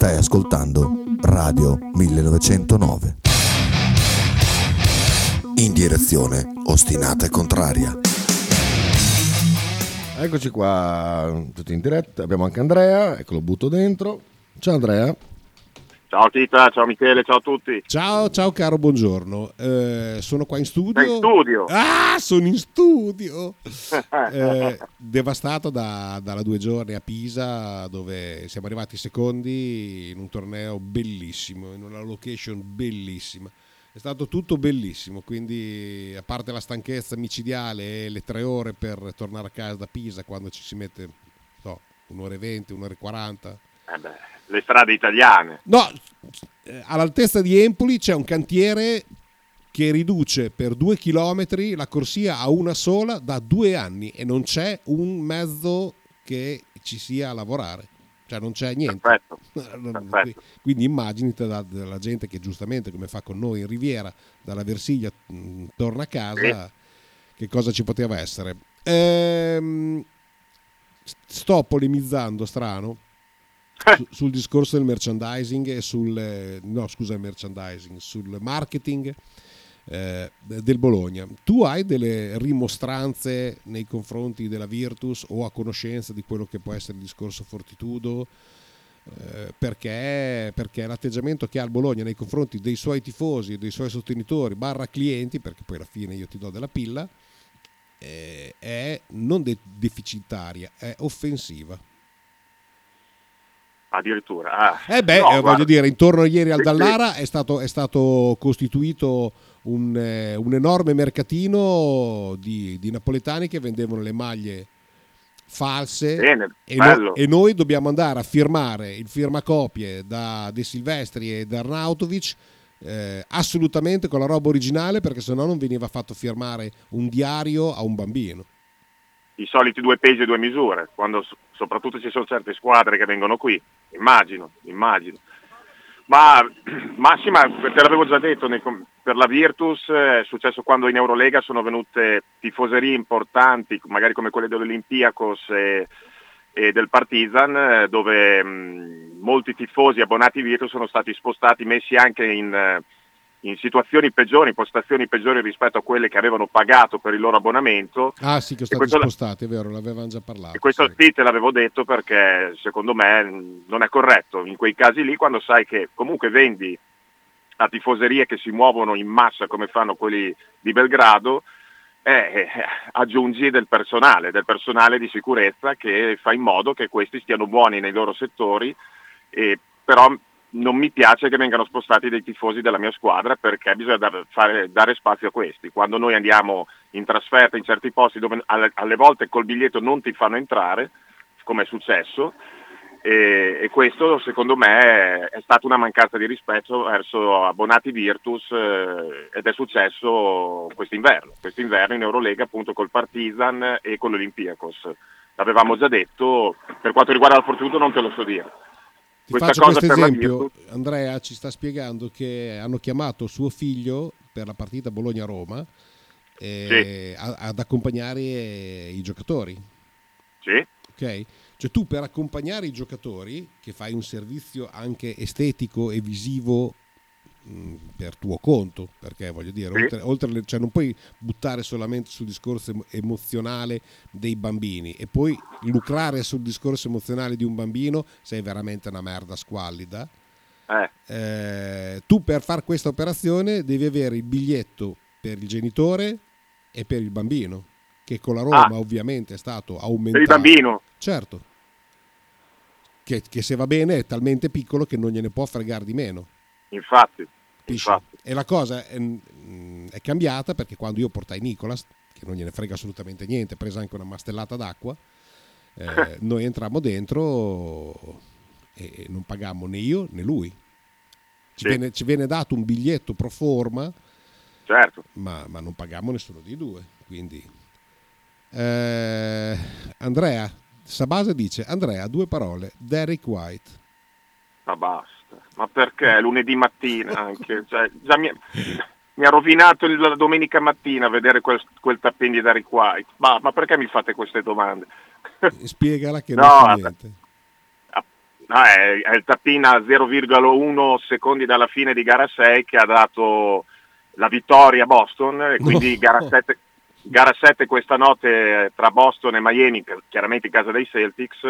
Stai ascoltando Radio 1909. In direzione ostinata e contraria. Eccoci qua, tutti in diretta. Abbiamo anche Andrea, ecco lo butto dentro. Ciao Andrea. Ciao Tita, ciao Michele, ciao a tutti. Ciao, ciao caro, buongiorno. Eh, sono qua in studio. Sei in studio? Ah, sono in studio. Eh, devastato da, dalla due giorni a Pisa, dove siamo arrivati secondi in un torneo bellissimo, in una location bellissima. È stato tutto bellissimo, quindi a parte la stanchezza micidiale e le tre ore per tornare a casa da Pisa quando ci si mette so, un'ora e venti, un'ora e quaranta. Eh beh, le strade italiane. No, eh, all'altezza di Empoli c'è un cantiere che riduce per due chilometri la corsia a una sola da due anni e non c'è un mezzo che ci sia a lavorare. Cioè non c'è niente. Perfetto. Perfetto. Quindi immaginate della gente che giustamente, come fa con noi in Riviera, dalla Versilia mh, torna a casa, che cosa ci poteva essere. Ehm, sto polemizzando strano su- sul discorso del merchandising e sul eh, no scusa merchandising sul marketing eh, del Bologna. Tu hai delle rimostranze nei confronti della Virtus o a conoscenza di quello che può essere il discorso Fortitudo? Eh, perché, perché l'atteggiamento che ha il Bologna nei confronti dei suoi tifosi dei suoi sostenitori barra clienti perché poi alla fine io ti do della pilla eh, è non de- deficitaria è offensiva Addirittura. Ah. Eh beh, No, eh, voglio dire, intorno ieri al. Dallara è stato, è stato costituito un, eh, un enorme mercatino di, di napoletani che vendevano le maglie false Bene, e, no- e noi dobbiamo andare a firmare il firmacopie da De Silvestri e da Arnautovic eh, assolutamente con la roba originale perché sennò non veniva fatto firmare un diario a un bambino. I soliti due pesi e due misure, quando so- soprattutto ci sono certe squadre che vengono qui. Immagino, immagino. Ma Massima, te l'avevo già detto, per la Virtus eh, è successo quando in Eurolega sono venute tifoserie importanti, magari come quelle dell'Olympiakos e, e del Partizan, eh, dove mh, molti tifosi abbonati Virtus sono stati spostati, messi anche in, eh, in situazioni peggiori, in postazioni peggiori rispetto a quelle che avevano pagato per il loro abbonamento. Ah sì, che sono stati spostati, è vero, l'avevamo già parlato. e questo sì. te l'avevo detto perché secondo me non è corretto in quei casi lì quando sai che comunque vendi a tifoserie che si muovono in massa come fanno quelli di Belgrado, eh, eh, aggiungi del personale, del personale di sicurezza che fa in modo che questi stiano buoni nei loro settori, e, però non mi piace che vengano spostati dei tifosi della mia squadra perché bisogna dar- fare- dare spazio a questi. Quando noi andiamo in trasferta in certi posti dove alle, alle volte col biglietto non ti fanno entrare, come è successo, e, e questo secondo me è stata una mancanza di rispetto verso abbonati Virtus eh, ed è successo quest'inverno, quest'inverno in Eurolega appunto col Partizan e con l'Olympiakos. L'avevamo già detto, per quanto riguarda il Fortunato non te lo so dire. Ti Questa faccio questo esempio, Andrea ci sta spiegando che hanno chiamato suo figlio per la partita Bologna-Roma eh, a- ad accompagnare eh, i giocatori. Sì, Ok? Cioè tu per accompagnare i giocatori, che fai un servizio anche estetico e visivo per tuo conto, perché voglio dire, Sì. oltre, oltre cioè non puoi buttare solamente sul discorso emo- emozionale dei bambini e poi lucrare sul discorso emozionale di un bambino sei veramente una merda squallida. Eh, Eh, tu per fare questa operazione devi avere il biglietto per il genitore e per il bambino, che con la Roma Ah. ovviamente è stato per aumentato. il bambino. Certo. Che, che se va bene è talmente piccolo che non gliene può fregare di meno. Infatti, capisci? infatti. E la cosa è, mm, è cambiata perché quando io portai Nicolas, che non gliene frega assolutamente niente, presa anche una mastellata d'acqua, eh, noi entrammo dentro e non pagammo né io né lui. Ci, Sì. viene, ci viene dato un biglietto pro forma, Certo. ma, ma non pagammo nessuno dei due. Quindi, Eh, Andrea, Sabasa dice: Andrea, due parole. Derek White. Ma basta. Ma perché lunedì mattina anche? Cioè, già mi, mi ha rovinato il- la domenica mattina vedere quel, quel di Derek White. Ma, ma perché mi fate queste domande? Spiegala che No, non niente. No, è, è il tapping a 0,1 secondi dalla fine di gara 6 che ha dato la vittoria a Boston e quindi No. gara 7, gara 7 questa notte tra Boston e Miami, chiaramente in casa dei Celtics,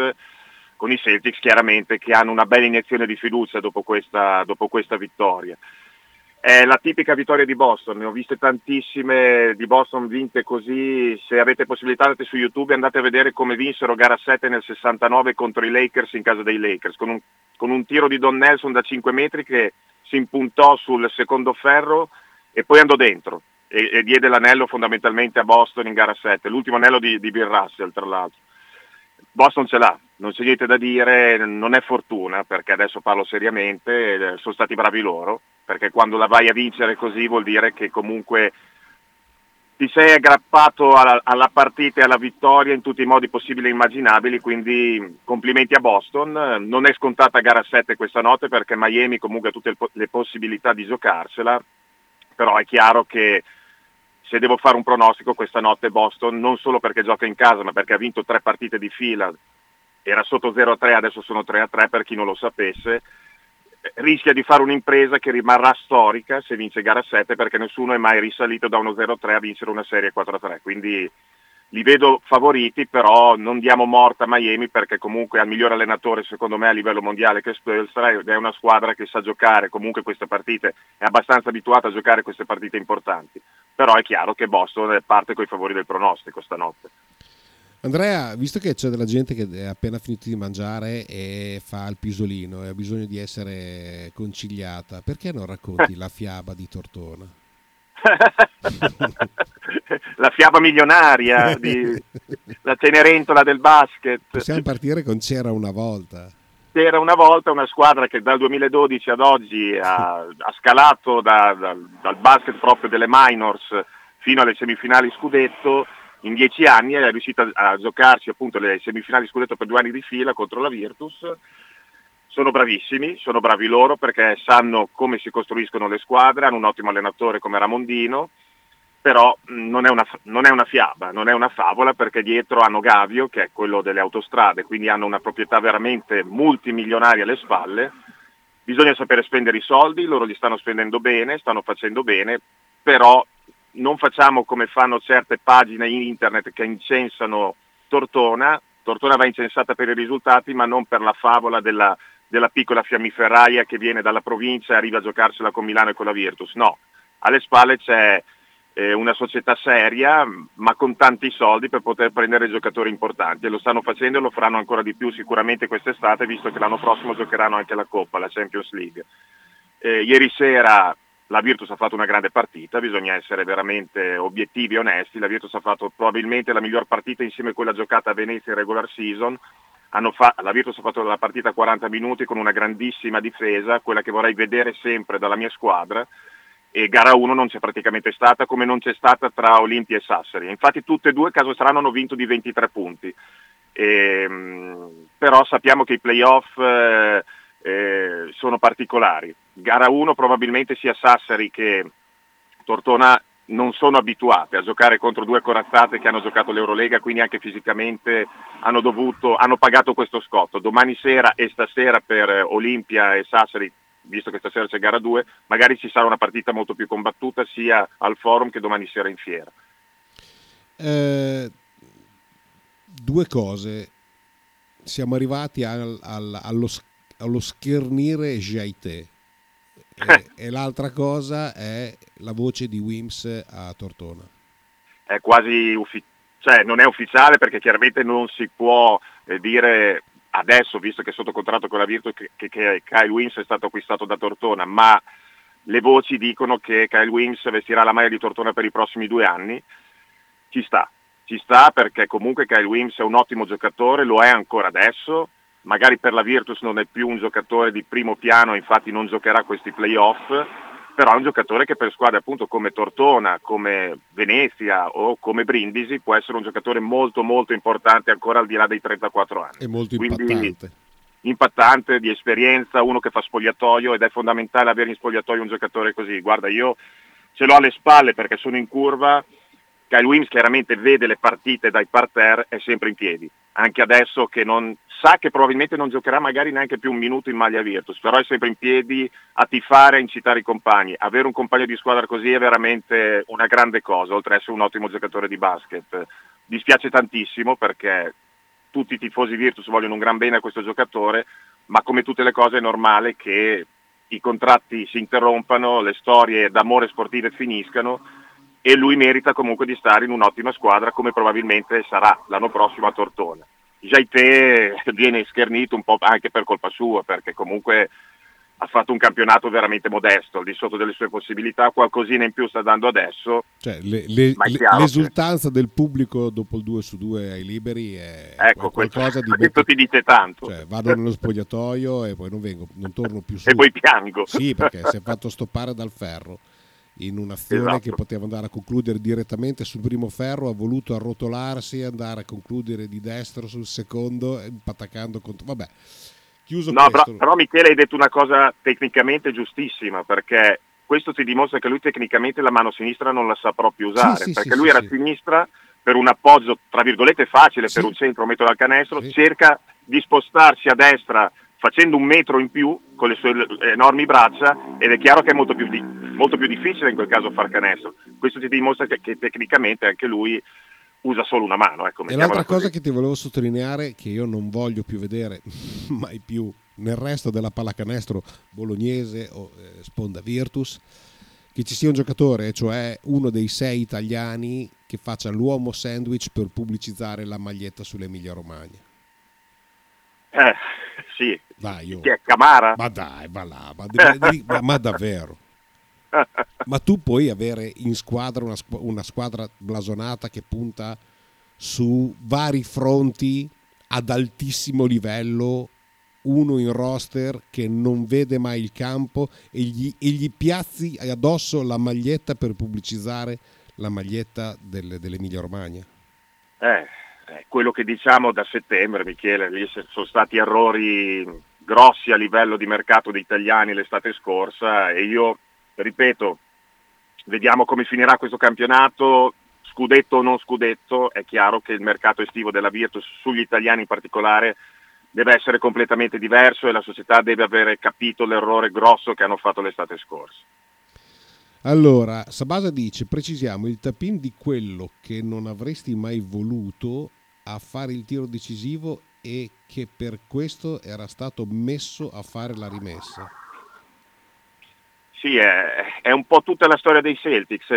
con i Celtics chiaramente che hanno una bella iniezione di fiducia dopo questa, dopo questa vittoria. È la tipica vittoria di Boston, ne ho viste tantissime di Boston vinte così, se avete possibilità andate su YouTube e andate a vedere come vinsero gara 7 nel 69 contro i Lakers in casa dei Lakers, con un, con un tiro di Don Nelson da 5 metri che si impuntò sul secondo ferro e poi andò dentro e, e diede l'anello fondamentalmente a Boston in gara 7, l'ultimo anello di, di Bill Russell tra l'altro. Boston ce l'ha, non c'è niente da dire, non è fortuna perché adesso parlo seriamente, eh, sono stati bravi loro, perché quando la vai a vincere così vuol dire che comunque ti sei aggrappato alla, alla partita e alla vittoria in tutti i modi possibili e immaginabili, quindi complimenti a Boston, non è scontata gara 7 questa notte perché Miami comunque ha tutte le possibilità di giocarsela, però è chiaro che se devo fare un pronostico questa notte Boston, non solo perché gioca in casa, ma perché ha vinto tre partite di fila, era sotto 0-3, adesso sono 3-3 per chi non lo sapesse, rischia di fare un'impresa che rimarrà storica se vince gara 7 perché nessuno è mai risalito da uno 0-3 a vincere una serie 4-3, quindi li vedo favoriti, però non diamo morta a Miami perché comunque ha il miglior allenatore secondo me a livello mondiale che è Spoelstra ed è una squadra che sa giocare comunque queste partite, è abbastanza abituata a giocare queste partite importanti, però è chiaro che Boston parte con i favori del pronostico stanotte. Andrea, visto che c'è della gente che è appena finito di mangiare e fa il pisolino e ha bisogno di essere conciliata, perché non racconti la fiaba di Tortona? la fiaba milionaria, di, la Cenerentola del basket. Possiamo partire con C'era una volta. C'era una volta una squadra che dal 2012 ad oggi ha, ha scalato da- da- dal basket proprio delle minors fino alle semifinali scudetto in dieci anni è riuscita a giocarsi appunto le semifinali scudetto per due anni di fila contro la Virtus. Sono bravissimi, sono bravi loro perché sanno come si costruiscono le squadre, hanno un ottimo allenatore come Ramondino, però non è, una, non è una fiaba, non è una favola perché dietro hanno Gavio che è quello delle autostrade, quindi hanno una proprietà veramente multimilionaria alle spalle. Bisogna sapere spendere i soldi, loro li stanno spendendo bene, stanno facendo bene, però non facciamo come fanno certe pagine in internet che incensano Tortona. Tortona va incensata per i risultati, ma non per la favola della, della piccola fiammiferraia che viene dalla provincia e arriva a giocarsela con Milano e con la Virtus. No, alle spalle c'è eh, una società seria, ma con tanti soldi per poter prendere giocatori importanti. E lo stanno facendo e lo faranno ancora di più sicuramente quest'estate, visto che l'anno prossimo giocheranno anche la Coppa, la Champions League. Eh, ieri sera la Virtus ha fatto una grande partita, bisogna essere veramente obiettivi e onesti, la Virtus ha fatto probabilmente la miglior partita insieme a quella giocata a Venezia in regular season, fa- la Virtus ha fatto la partita a 40 minuti con una grandissima difesa, quella che vorrei vedere sempre dalla mia squadra, e gara 1 non c'è praticamente stata come non c'è stata tra Olimpia e Sassari. Infatti tutte e due caso strano hanno vinto di 23 punti. Ehm, però sappiamo che i playoff eh, eh, sono particolari. Gara 1 probabilmente sia Sassari che Tortona non sono abituate a giocare contro due corazzate che hanno giocato l'Eurolega, quindi anche fisicamente hanno, dovuto, hanno pagato questo scotto. Domani sera e stasera per eh, Olimpia e Sassari visto che stasera c'è gara 2, magari ci sarà una partita molto più combattuta sia al forum che domani sera in fiera. Eh, due cose. Siamo arrivati al- al- allo, allo schernire Jaité. E, e l'altra cosa è la voce di Wims a Tortona. È quasi uffi- cioè non è ufficiale perché chiaramente non si può eh, dire adesso, visto che è sotto contratto con la Virtus, che, che, che Kyle Wims è stato acquistato da Tortona, ma le voci dicono che Kyle Wims vestirà la maglia di Tortona per i prossimi due anni. Ci sta, ci sta perché comunque Kyle Wims è un ottimo giocatore, lo è ancora adesso, magari per la Virtus non è più un giocatore di primo piano, infatti non giocherà questi playoff, però è un giocatore che per squadre appunto come Tortona, come Venezia o come Brindisi può essere un giocatore molto molto importante ancora al di là dei 34 anni. È molto Quindi- impattante. impattante, di esperienza, uno che fa spogliatoio ed è fondamentale avere in spogliatoio un giocatore così. Guarda, io ce l'ho alle spalle perché sono in curva, Kyle Wims chiaramente vede le partite dai parterre, è sempre in piedi, anche adesso che non sa che probabilmente non giocherà magari neanche più un minuto in maglia Virtus, però è sempre in piedi a tifare, a incitare i compagni. Avere un compagno di squadra così è veramente una grande cosa, oltre ad essere un ottimo giocatore di basket. Dispiace tantissimo perché tutti i tifosi Virtus vogliono un gran bene a questo giocatore, ma come tutte le cose è normale che i contratti si interrompano, le storie d'amore sportive finiscano e lui merita comunque di stare in un'ottima squadra come probabilmente sarà l'anno prossimo a Tortona. Jaité viene schernito un po' anche per colpa sua perché comunque ha fatto un campionato veramente modesto, al di sotto delle sue possibilità, qualcosina in più sta dando adesso, Cioè, le- le- Ma è le- chiaro che- l'esultanza del pubblico dopo il 2 su 2 ai liberi è ecco, qualcosa di questo ti dice tanto. Cioè, vado nello spogliatoio e poi non vengo, non torno più su. E poi piango. Sì, perché si è fatto stoppare dal ferro in un'azione Esatto. che poteva andare a concludere direttamente sul primo ferro, ha voluto arrotolarsi e andare a concludere di destro sul secondo, eh, attaccando contro... Vabbè, chiuso No, però, questo. però Michele hai detto una cosa tecnicamente giustissima, perché questo ti dimostra che lui tecnicamente la mano sinistra non la sa proprio usare, Sì, sì, perché sì, lui era a sinistra per un appoggio, tra virgolette, facile per un centro, un metro dal canestro, cerca di spostarsi a destra facendo un metro in più con le sue enormi braccia ed è chiaro che è molto più, di- molto più difficile in quel caso far canestro. Questo ti dimostra che, che tecnicamente anche lui usa solo una mano. Ecco, E l'altra così. cosa che ti volevo sottolineare, che io non voglio più vedere mai più nel resto della pallacanestro bolognese o eh, sponda Virtus, che ci sia un giocatore, cioè uno dei sei italiani che faccia l'uomo sandwich per pubblicizzare la maglietta sull'Emilia Romagna. Eh, sì, Dai, io. chi è Camara? Ma dai, va là, ma, ma- ma davvero. Ma tu puoi avere in squadra una, una squadra blasonata che punta su vari fronti ad altissimo livello, uno in roster che non vede mai il campo e gli, e gli piazzi addosso la maglietta per pubblicizzare la maglietta del- dell'Emilia Romagna. Eh, quello che diciamo da settembre, Michele, lì sono stati errori grossi a livello di mercato di italiani l'estate scorsa e io, ripeto, vediamo come finirà questo campionato, scudetto o non scudetto, è chiaro che il mercato estivo della Virtus, sugli italiani in particolare, deve essere completamente diverso e la società deve avere capito l'errore grosso che hanno fatto l'estate scorsa. Allora, Sabasa dice, precisiamo il tapin di quello che non avresti mai voluto a fare il tiro decisivo e che per questo era stato messo a fare la rimessa. Sì, è, è un po' tutta la storia dei Celtics.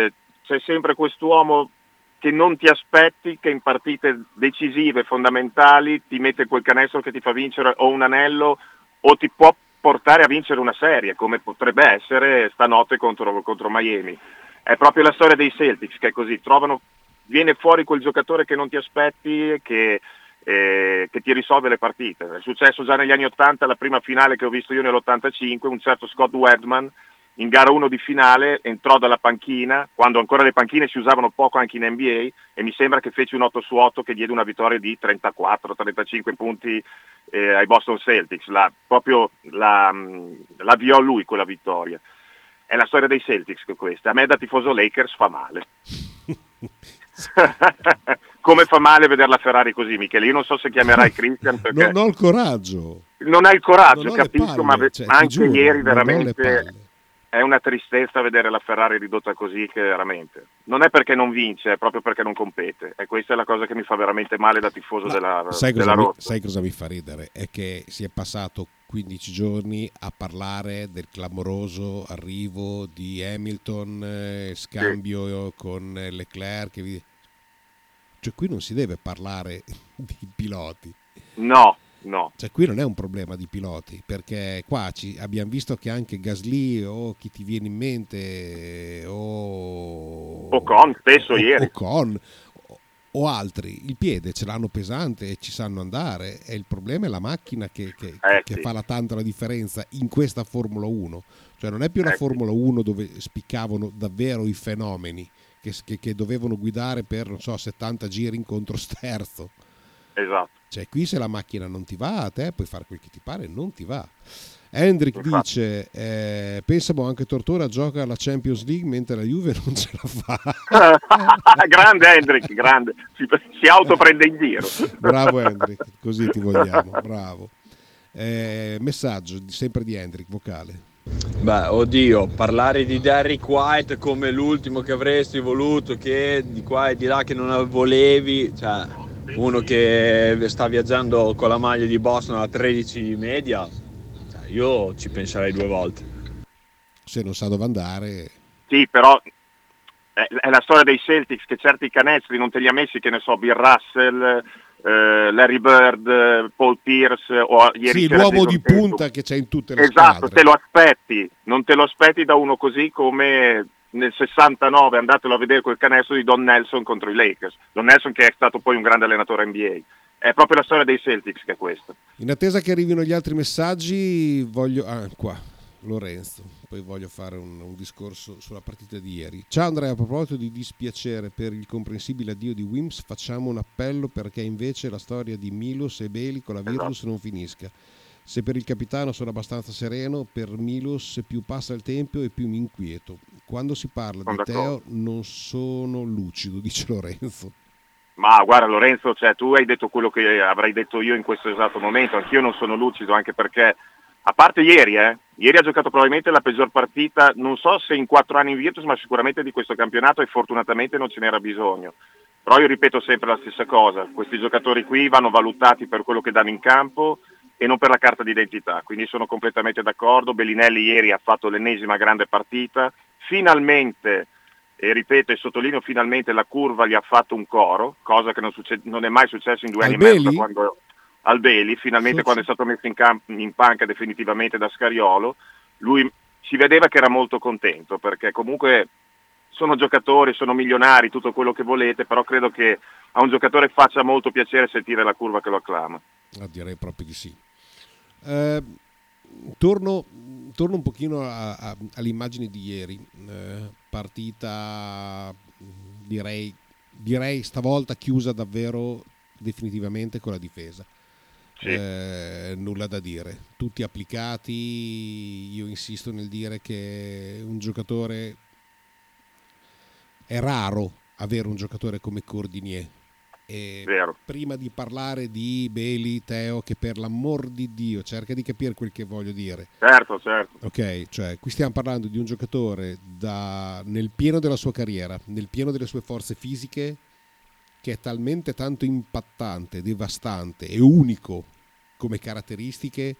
C'è sempre quest'uomo che non ti aspetti, che in partite decisive, fondamentali, ti mette quel canestro che ti fa vincere o un anello o ti può portare a vincere una serie, come potrebbe essere stanotte contro, contro Miami. È proprio la storia dei Celtics che è così, trovano, viene fuori quel giocatore che non ti aspetti che, eh, che ti risolve le partite. È successo già negli anni 80, la prima finale che ho visto io nell'85, un certo Scott Wedman in gara 1 di finale entrò dalla panchina, quando ancora le panchine si usavano poco anche in NBA e mi sembra che fece un 8 su 8 che diede una vittoria di 34-35 punti eh, ai Boston Celtics, la, proprio la, la lui quella vittoria. È la storia dei Celtics questa, a me da tifoso Lakers fa male. Come fa male vedere la Ferrari così, Michele? Io non so se chiamerai Christian perché... Non ho il coraggio. non ha il coraggio, Non capisco, palle, ma cioè, anche giuro, ieri veramente. È una tristezza vedere la Ferrari ridotta così che veramente. Non è perché non vince, è proprio perché non compete. E questa è la cosa che mi fa veramente male da tifoso della, Sai della cosa, mi, sai cosa mi fa ridere? È che si è passato 15 giorni a parlare del clamoroso arrivo di Hamilton, eh, scambio con eh, Leclerc. Cioè, qui non si deve parlare di piloti. No, no. Cioè, qui non è un problema di piloti, perché qua ci, abbiamo visto che anche Gasly o chi ti viene in mente o Ocon, spesso o- ieri. Ocon o, o altri, il piede ce l'hanno pesante e ci sanno andare. E il problema è la macchina che, che- Eh, che sì. fa la tanta la differenza in questa Formula 1. Cioè, non è più la Eh. Formula 1 dove spiccavano davvero i fenomeni che, che- che dovevano guidare per, non so, 70 giri in controsterzo. Esatto. Cioè, qui se la macchina non ti va, a te puoi fare quel che ti pare, non ti va. Hendrik dice: eh, Pensavo anche Tortora gioca alla Champions League mentre la Juve non ce la fa. grande Hendrik, grande. Si, si autoprende in giro. bravo Hendrik, così ti vogliamo, bravo. Eh, messaggio sempre di Hendrik, vocale. Beh, oddio, parlare di Derrick White come l'ultimo che avresti voluto, che di qua e di là che non volevi, cioè uno che sta viaggiando con la maglia di Boston a 13 di media, cioè, io ci penserei due volte. Se non sa dove andare, Sì, però è, è la storia dei Celtics che certi canestri non te li ha messi, che ne so, Bill Russell, eh, Larry Bird, eh, Paul Pierce o ieri sì, l'uomo di punta che c'è in tutte le Esatto, squadre. te lo aspetti, non te lo aspetti da uno così come nel 69, andatelo a vedere quel canestro di Don Nelson contro i Lakers. Don Nelson che è stato poi un grande allenatore NBA. È proprio la storia dei Celtics che è questa. In attesa che arrivino gli altri messaggi, voglio. Ah, qua, Lorenzo. Poi voglio fare un, un discorso sulla partita di ieri. Ciao Andrea, a proposito di dispiacere per il comprensibile addio di Wims, facciamo un appello perché invece la storia di Milos e Beli con la Virtus non finisca. Se per il capitano sono abbastanza sereno, per Milos più passa il tempo e più mi inquieto. Quando si parla Sono di Teo d'accordo. non sono lucido, dice Lorenzo. Ma guarda Lorenzo, cioè, tu hai detto quello che avrei detto io in questo esatto momento, anch'io non sono lucido anche perché, a parte ieri, eh, ieri ha giocato probabilmente la peggior partita, non so se in quattro anni in Virtus, ma sicuramente di questo campionato e fortunatamente non ce n'era bisogno. Però io ripeto sempre la stessa cosa, questi giocatori qui vanno valutati per quello che danno in campo e non per la carta d'identità, quindi sono completamente d'accordo. Bellinelli ieri ha fatto l'ennesima grande partita, finalmente e ripeto e sottolineo finalmente la curva gli ha fatto un coro, cosa che non, succe- non è mai successo in due anni e mezzo quando al Beli, finalmente Sì, quando è stato messo in, camp- in panca definitivamente da Scariolo, lui si vedeva che era molto contento perché comunque sono giocatori, sono milionari, tutto quello che volete, però credo che a un giocatore faccia molto piacere sentire la curva che lo acclama. Ah, direi proprio di sì. Eh, torno, torno un pochino a- a- all'immagine di ieri. Eh, partita, direi, direi stavolta chiusa davvero definitivamente con la difesa. Eh, nulla da dire, tutti applicati. Io insisto nel dire che un giocatore è raro avere un giocatore come Cordinier. E Vero. prima di parlare di Beli, Teo, che per l'amor di Dio cerca di capire quel che voglio dire. Certo, certo. Ok, cioè qui stiamo parlando di un giocatore da, nel pieno della sua carriera, nel pieno delle sue forze fisiche, che è talmente tanto impattante, devastante e unico come caratteristiche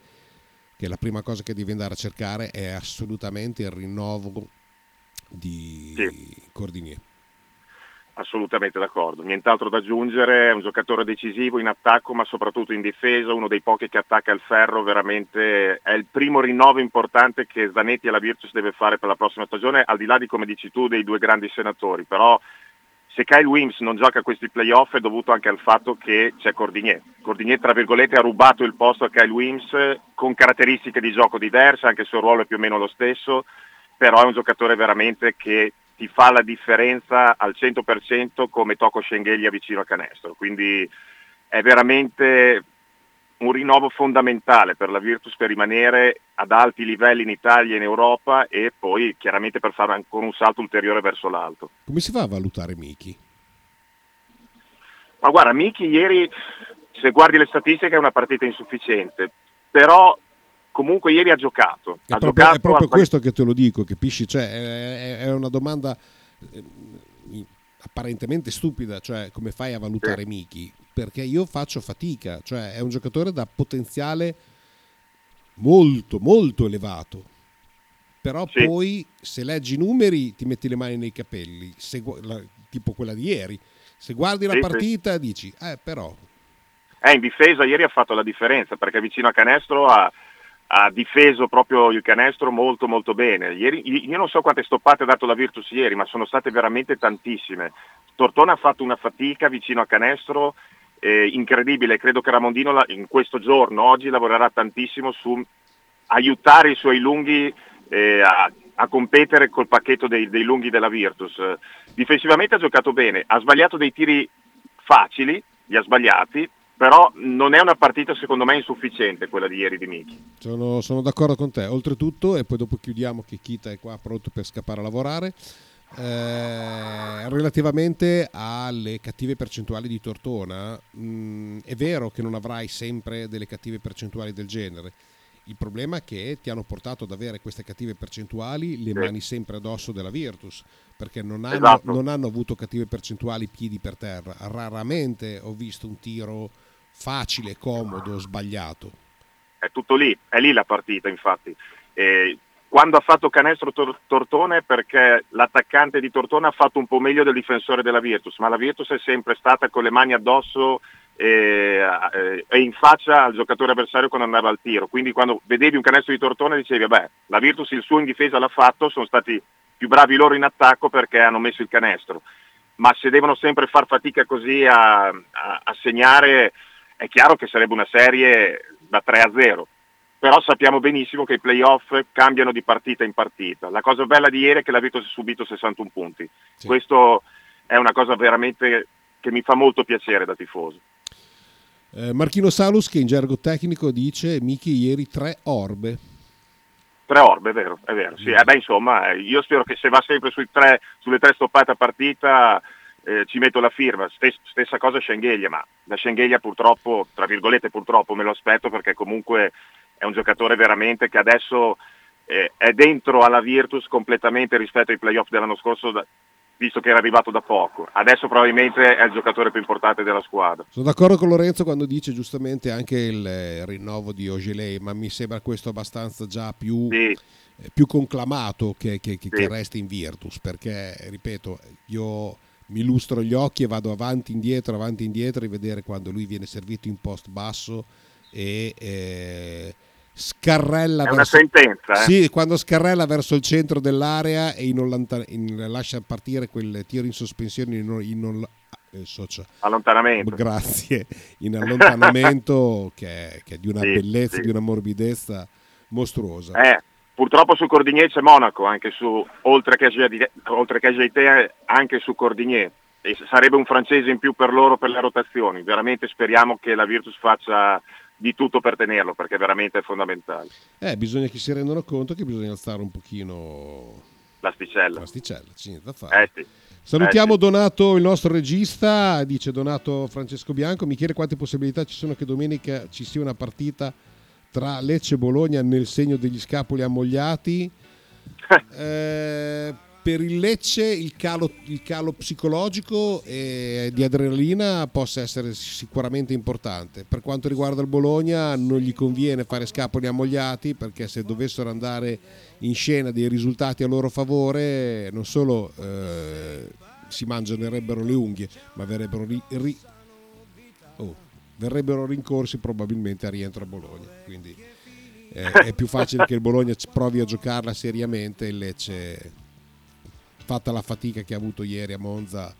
che la prima cosa che devi andare a cercare è assolutamente il rinnovo di Sì. Cordinier. Assolutamente d'accordo, nient'altro da aggiungere, è un giocatore decisivo in attacco ma soprattutto in difesa, uno dei pochi che attacca il ferro, veramente è il primo rinnovo importante che Zanetti e la Virtus deve fare per la prossima stagione, al di là di come dici tu dei due grandi senatori, però se Kyle Wims non gioca questi playoff è dovuto anche al fatto che c'è Cordinier. Cordinier tra virgolette ha rubato il posto a Kyle Wims con caratteristiche di gioco diverse, anche se il ruolo è più o meno lo stesso, però è un giocatore veramente che ti fa la differenza al 100% come Tocco Schengelia vicino a canestro, quindi è veramente un rinnovo fondamentale per la Virtus per rimanere ad alti livelli in Italia e in Europa e poi chiaramente per fare ancora un salto ulteriore verso l'alto. Come si fa a valutare Miki? Ma guarda, Miki ieri, se guardi le statistiche, è una partita insufficiente. però comunque ieri ha giocato. È ha proprio, giocato è proprio ha- questo che te lo dico, capisci? Cioè, è, è una domanda eh, apparentemente stupida, cioè come fai a valutare Miki? Perché io faccio fatica, cioè è un giocatore da potenziale molto, molto elevato. Però Sì. poi se leggi i numeri ti metti le mani nei capelli, se la- tipo quella di ieri. Se guardi la Sì, sì. partita dici, eh però, Eh, in difesa ieri ha fatto la differenza perché vicino a canestro ha, ha difeso proprio il canestro molto molto bene. Ieri, io non so quante stoppate ha dato la Virtus ieri, ma sono state veramente tantissime. Tortona ha fatto una fatica vicino a canestro eh, incredibile, credo che Ramondino in questo giorno, oggi, lavorerà tantissimo su aiutare i suoi lunghi eh, a, a competere col pacchetto dei, dei lunghi della Virtus. Difensivamente ha giocato bene, ha sbagliato dei tiri facili, li ha sbagliati, però non è una partita secondo me insufficiente quella di ieri di Miki. Sono, sono d'accordo con te. Oltretutto, e poi dopo chiudiamo che Kita è qua pronto per scappare a lavorare. eh, relativamente alle cattive percentuali di Tortona, mh, è vero che non avrai sempre delle cattive percentuali del genere. Il problema è che ti hanno portato ad avere queste cattive percentuali le Sì. mani sempre addosso della Virtus, perché non hanno, Esatto. non hanno avuto cattive percentuali piedi per terra. Raramente ho visto un tiro facile, comodo, sbagliato. È tutto lì, è lì la partita infatti. Eh, quando ha fatto canestro Tor- Tortone perché l'attaccante di Tortone ha fatto un po' meglio del difensore della Virtus, ma la Virtus è sempre stata con le mani addosso e, e in faccia al giocatore avversario quando andava al tiro. Quindi quando vedevi un canestro di Tortone dicevi, vabbè, la Virtus il suo in difesa l'ha fatto, sono stati più bravi loro in attacco perché hanno messo il canestro. Ma se devono sempre far fatica così a, a- a segnare, è chiaro che sarebbe una serie da 3 a 0 però sappiamo benissimo che i playoff cambiano di partita in partita. La cosa bella di ieri è che la Virtus ha subito 61 punti. Sì. Questo è una cosa veramente che mi fa molto piacere da tifoso. Eh, Marchino Salus che in gergo tecnico dice Miki ieri tre orbe. Tre orbe, è vero, è vero. Sì, eh beh, insomma, eh, io spero che se va sempre sui tre- sulle tre stoppate a partita eh, ci metto la firma. Stes- stessa cosa Schengelia, ma da Schengelia purtroppo, tra virgolette purtroppo, me lo aspetto perché comunque è un giocatore veramente che adesso eh, è dentro alla Virtus completamente rispetto ai playoff dell'anno scorso, da- visto che era arrivato da poco. Adesso probabilmente è il giocatore più importante della squadra. Sono d'accordo con Lorenzo quando dice giustamente anche il eh, rinnovo di Ogelei, ma mi sembra questo abbastanza già più, Sì, eh, più conclamato che, che- che- Sì. che resti in Virtus, perché ripeto, io mi lustro gli occhi e vado avanti indietro, avanti indietro, a rivedere quando lui viene servito in post basso e eh, scarrella è una verso... sentenza. eh. Sì, quando scarrella verso il centro dell'area e in ollantan- in- lascia partire quel tiro in sospensione in, in eh, socia- Allontanamento. grazie, in allontanamento che, è- che è di una Sì, bellezza, sì. di una morbidezza mostruosa. Eh, purtroppo su Cordigné c'è Monaco, anche su, oltre che Jedi- oltre che Jeité, anche su Cordigné. E sarebbe un francese in più per loro per le rotazioni. Veramente speriamo che la Virtus faccia di tutto per tenerlo, perché veramente è fondamentale. Eh, bisogna che si rendano conto che bisogna alzare un pochino L'asticella. l'asticella, c'è niente da fare. Eh sì. Salutiamo Eh sì. Donato, il nostro regista, dice Donato Francesco Bianco, mi chiede quante possibilità ci sono che domenica ci sia una partita tra Lecce e Bologna nel segno degli scapoli ammogliati. Eh, per il Lecce il calo, il calo psicologico e di adrenalina possa essere sicuramente importante. Per quanto riguarda il Bologna non gli conviene fare scapoli ammogliati perché se dovessero andare in scena dei risultati a loro favore non solo eh, si mangianerebbero le unghie ma verrebbero, ri- ri- oh, verrebbero rincorsi probabilmente a rientro a Bologna. Quindi eh, è più facile che il Bologna provi a giocarla seriamente e il Lecce fatta la fatica che ha avuto ieri a Monza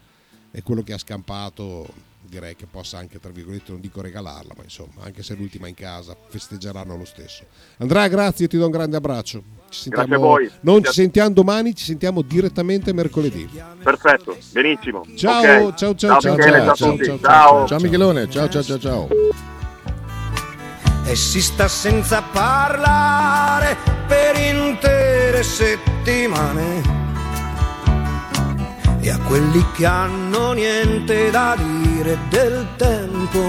e quello che ha scampato direi che possa anche tra virgolette non dico regalarla ma insomma anche se è l'ultima in casa festeggeranno lo stesso Andrea grazie ti do un grande abbraccio ci Grazie a voi. non ci sentiamo domani ci sentiamo direttamente mercoledì Perfetto, benissimo. Ciao, Ok. ciao, ciao, ciao, Michele, ciao, ciao, ciao, ciao, ciao. Ciao Michelone, ciao ciao ciao ciao. E si sta senza parlare per intere settimane. E a quelli che hanno niente da dire del tempo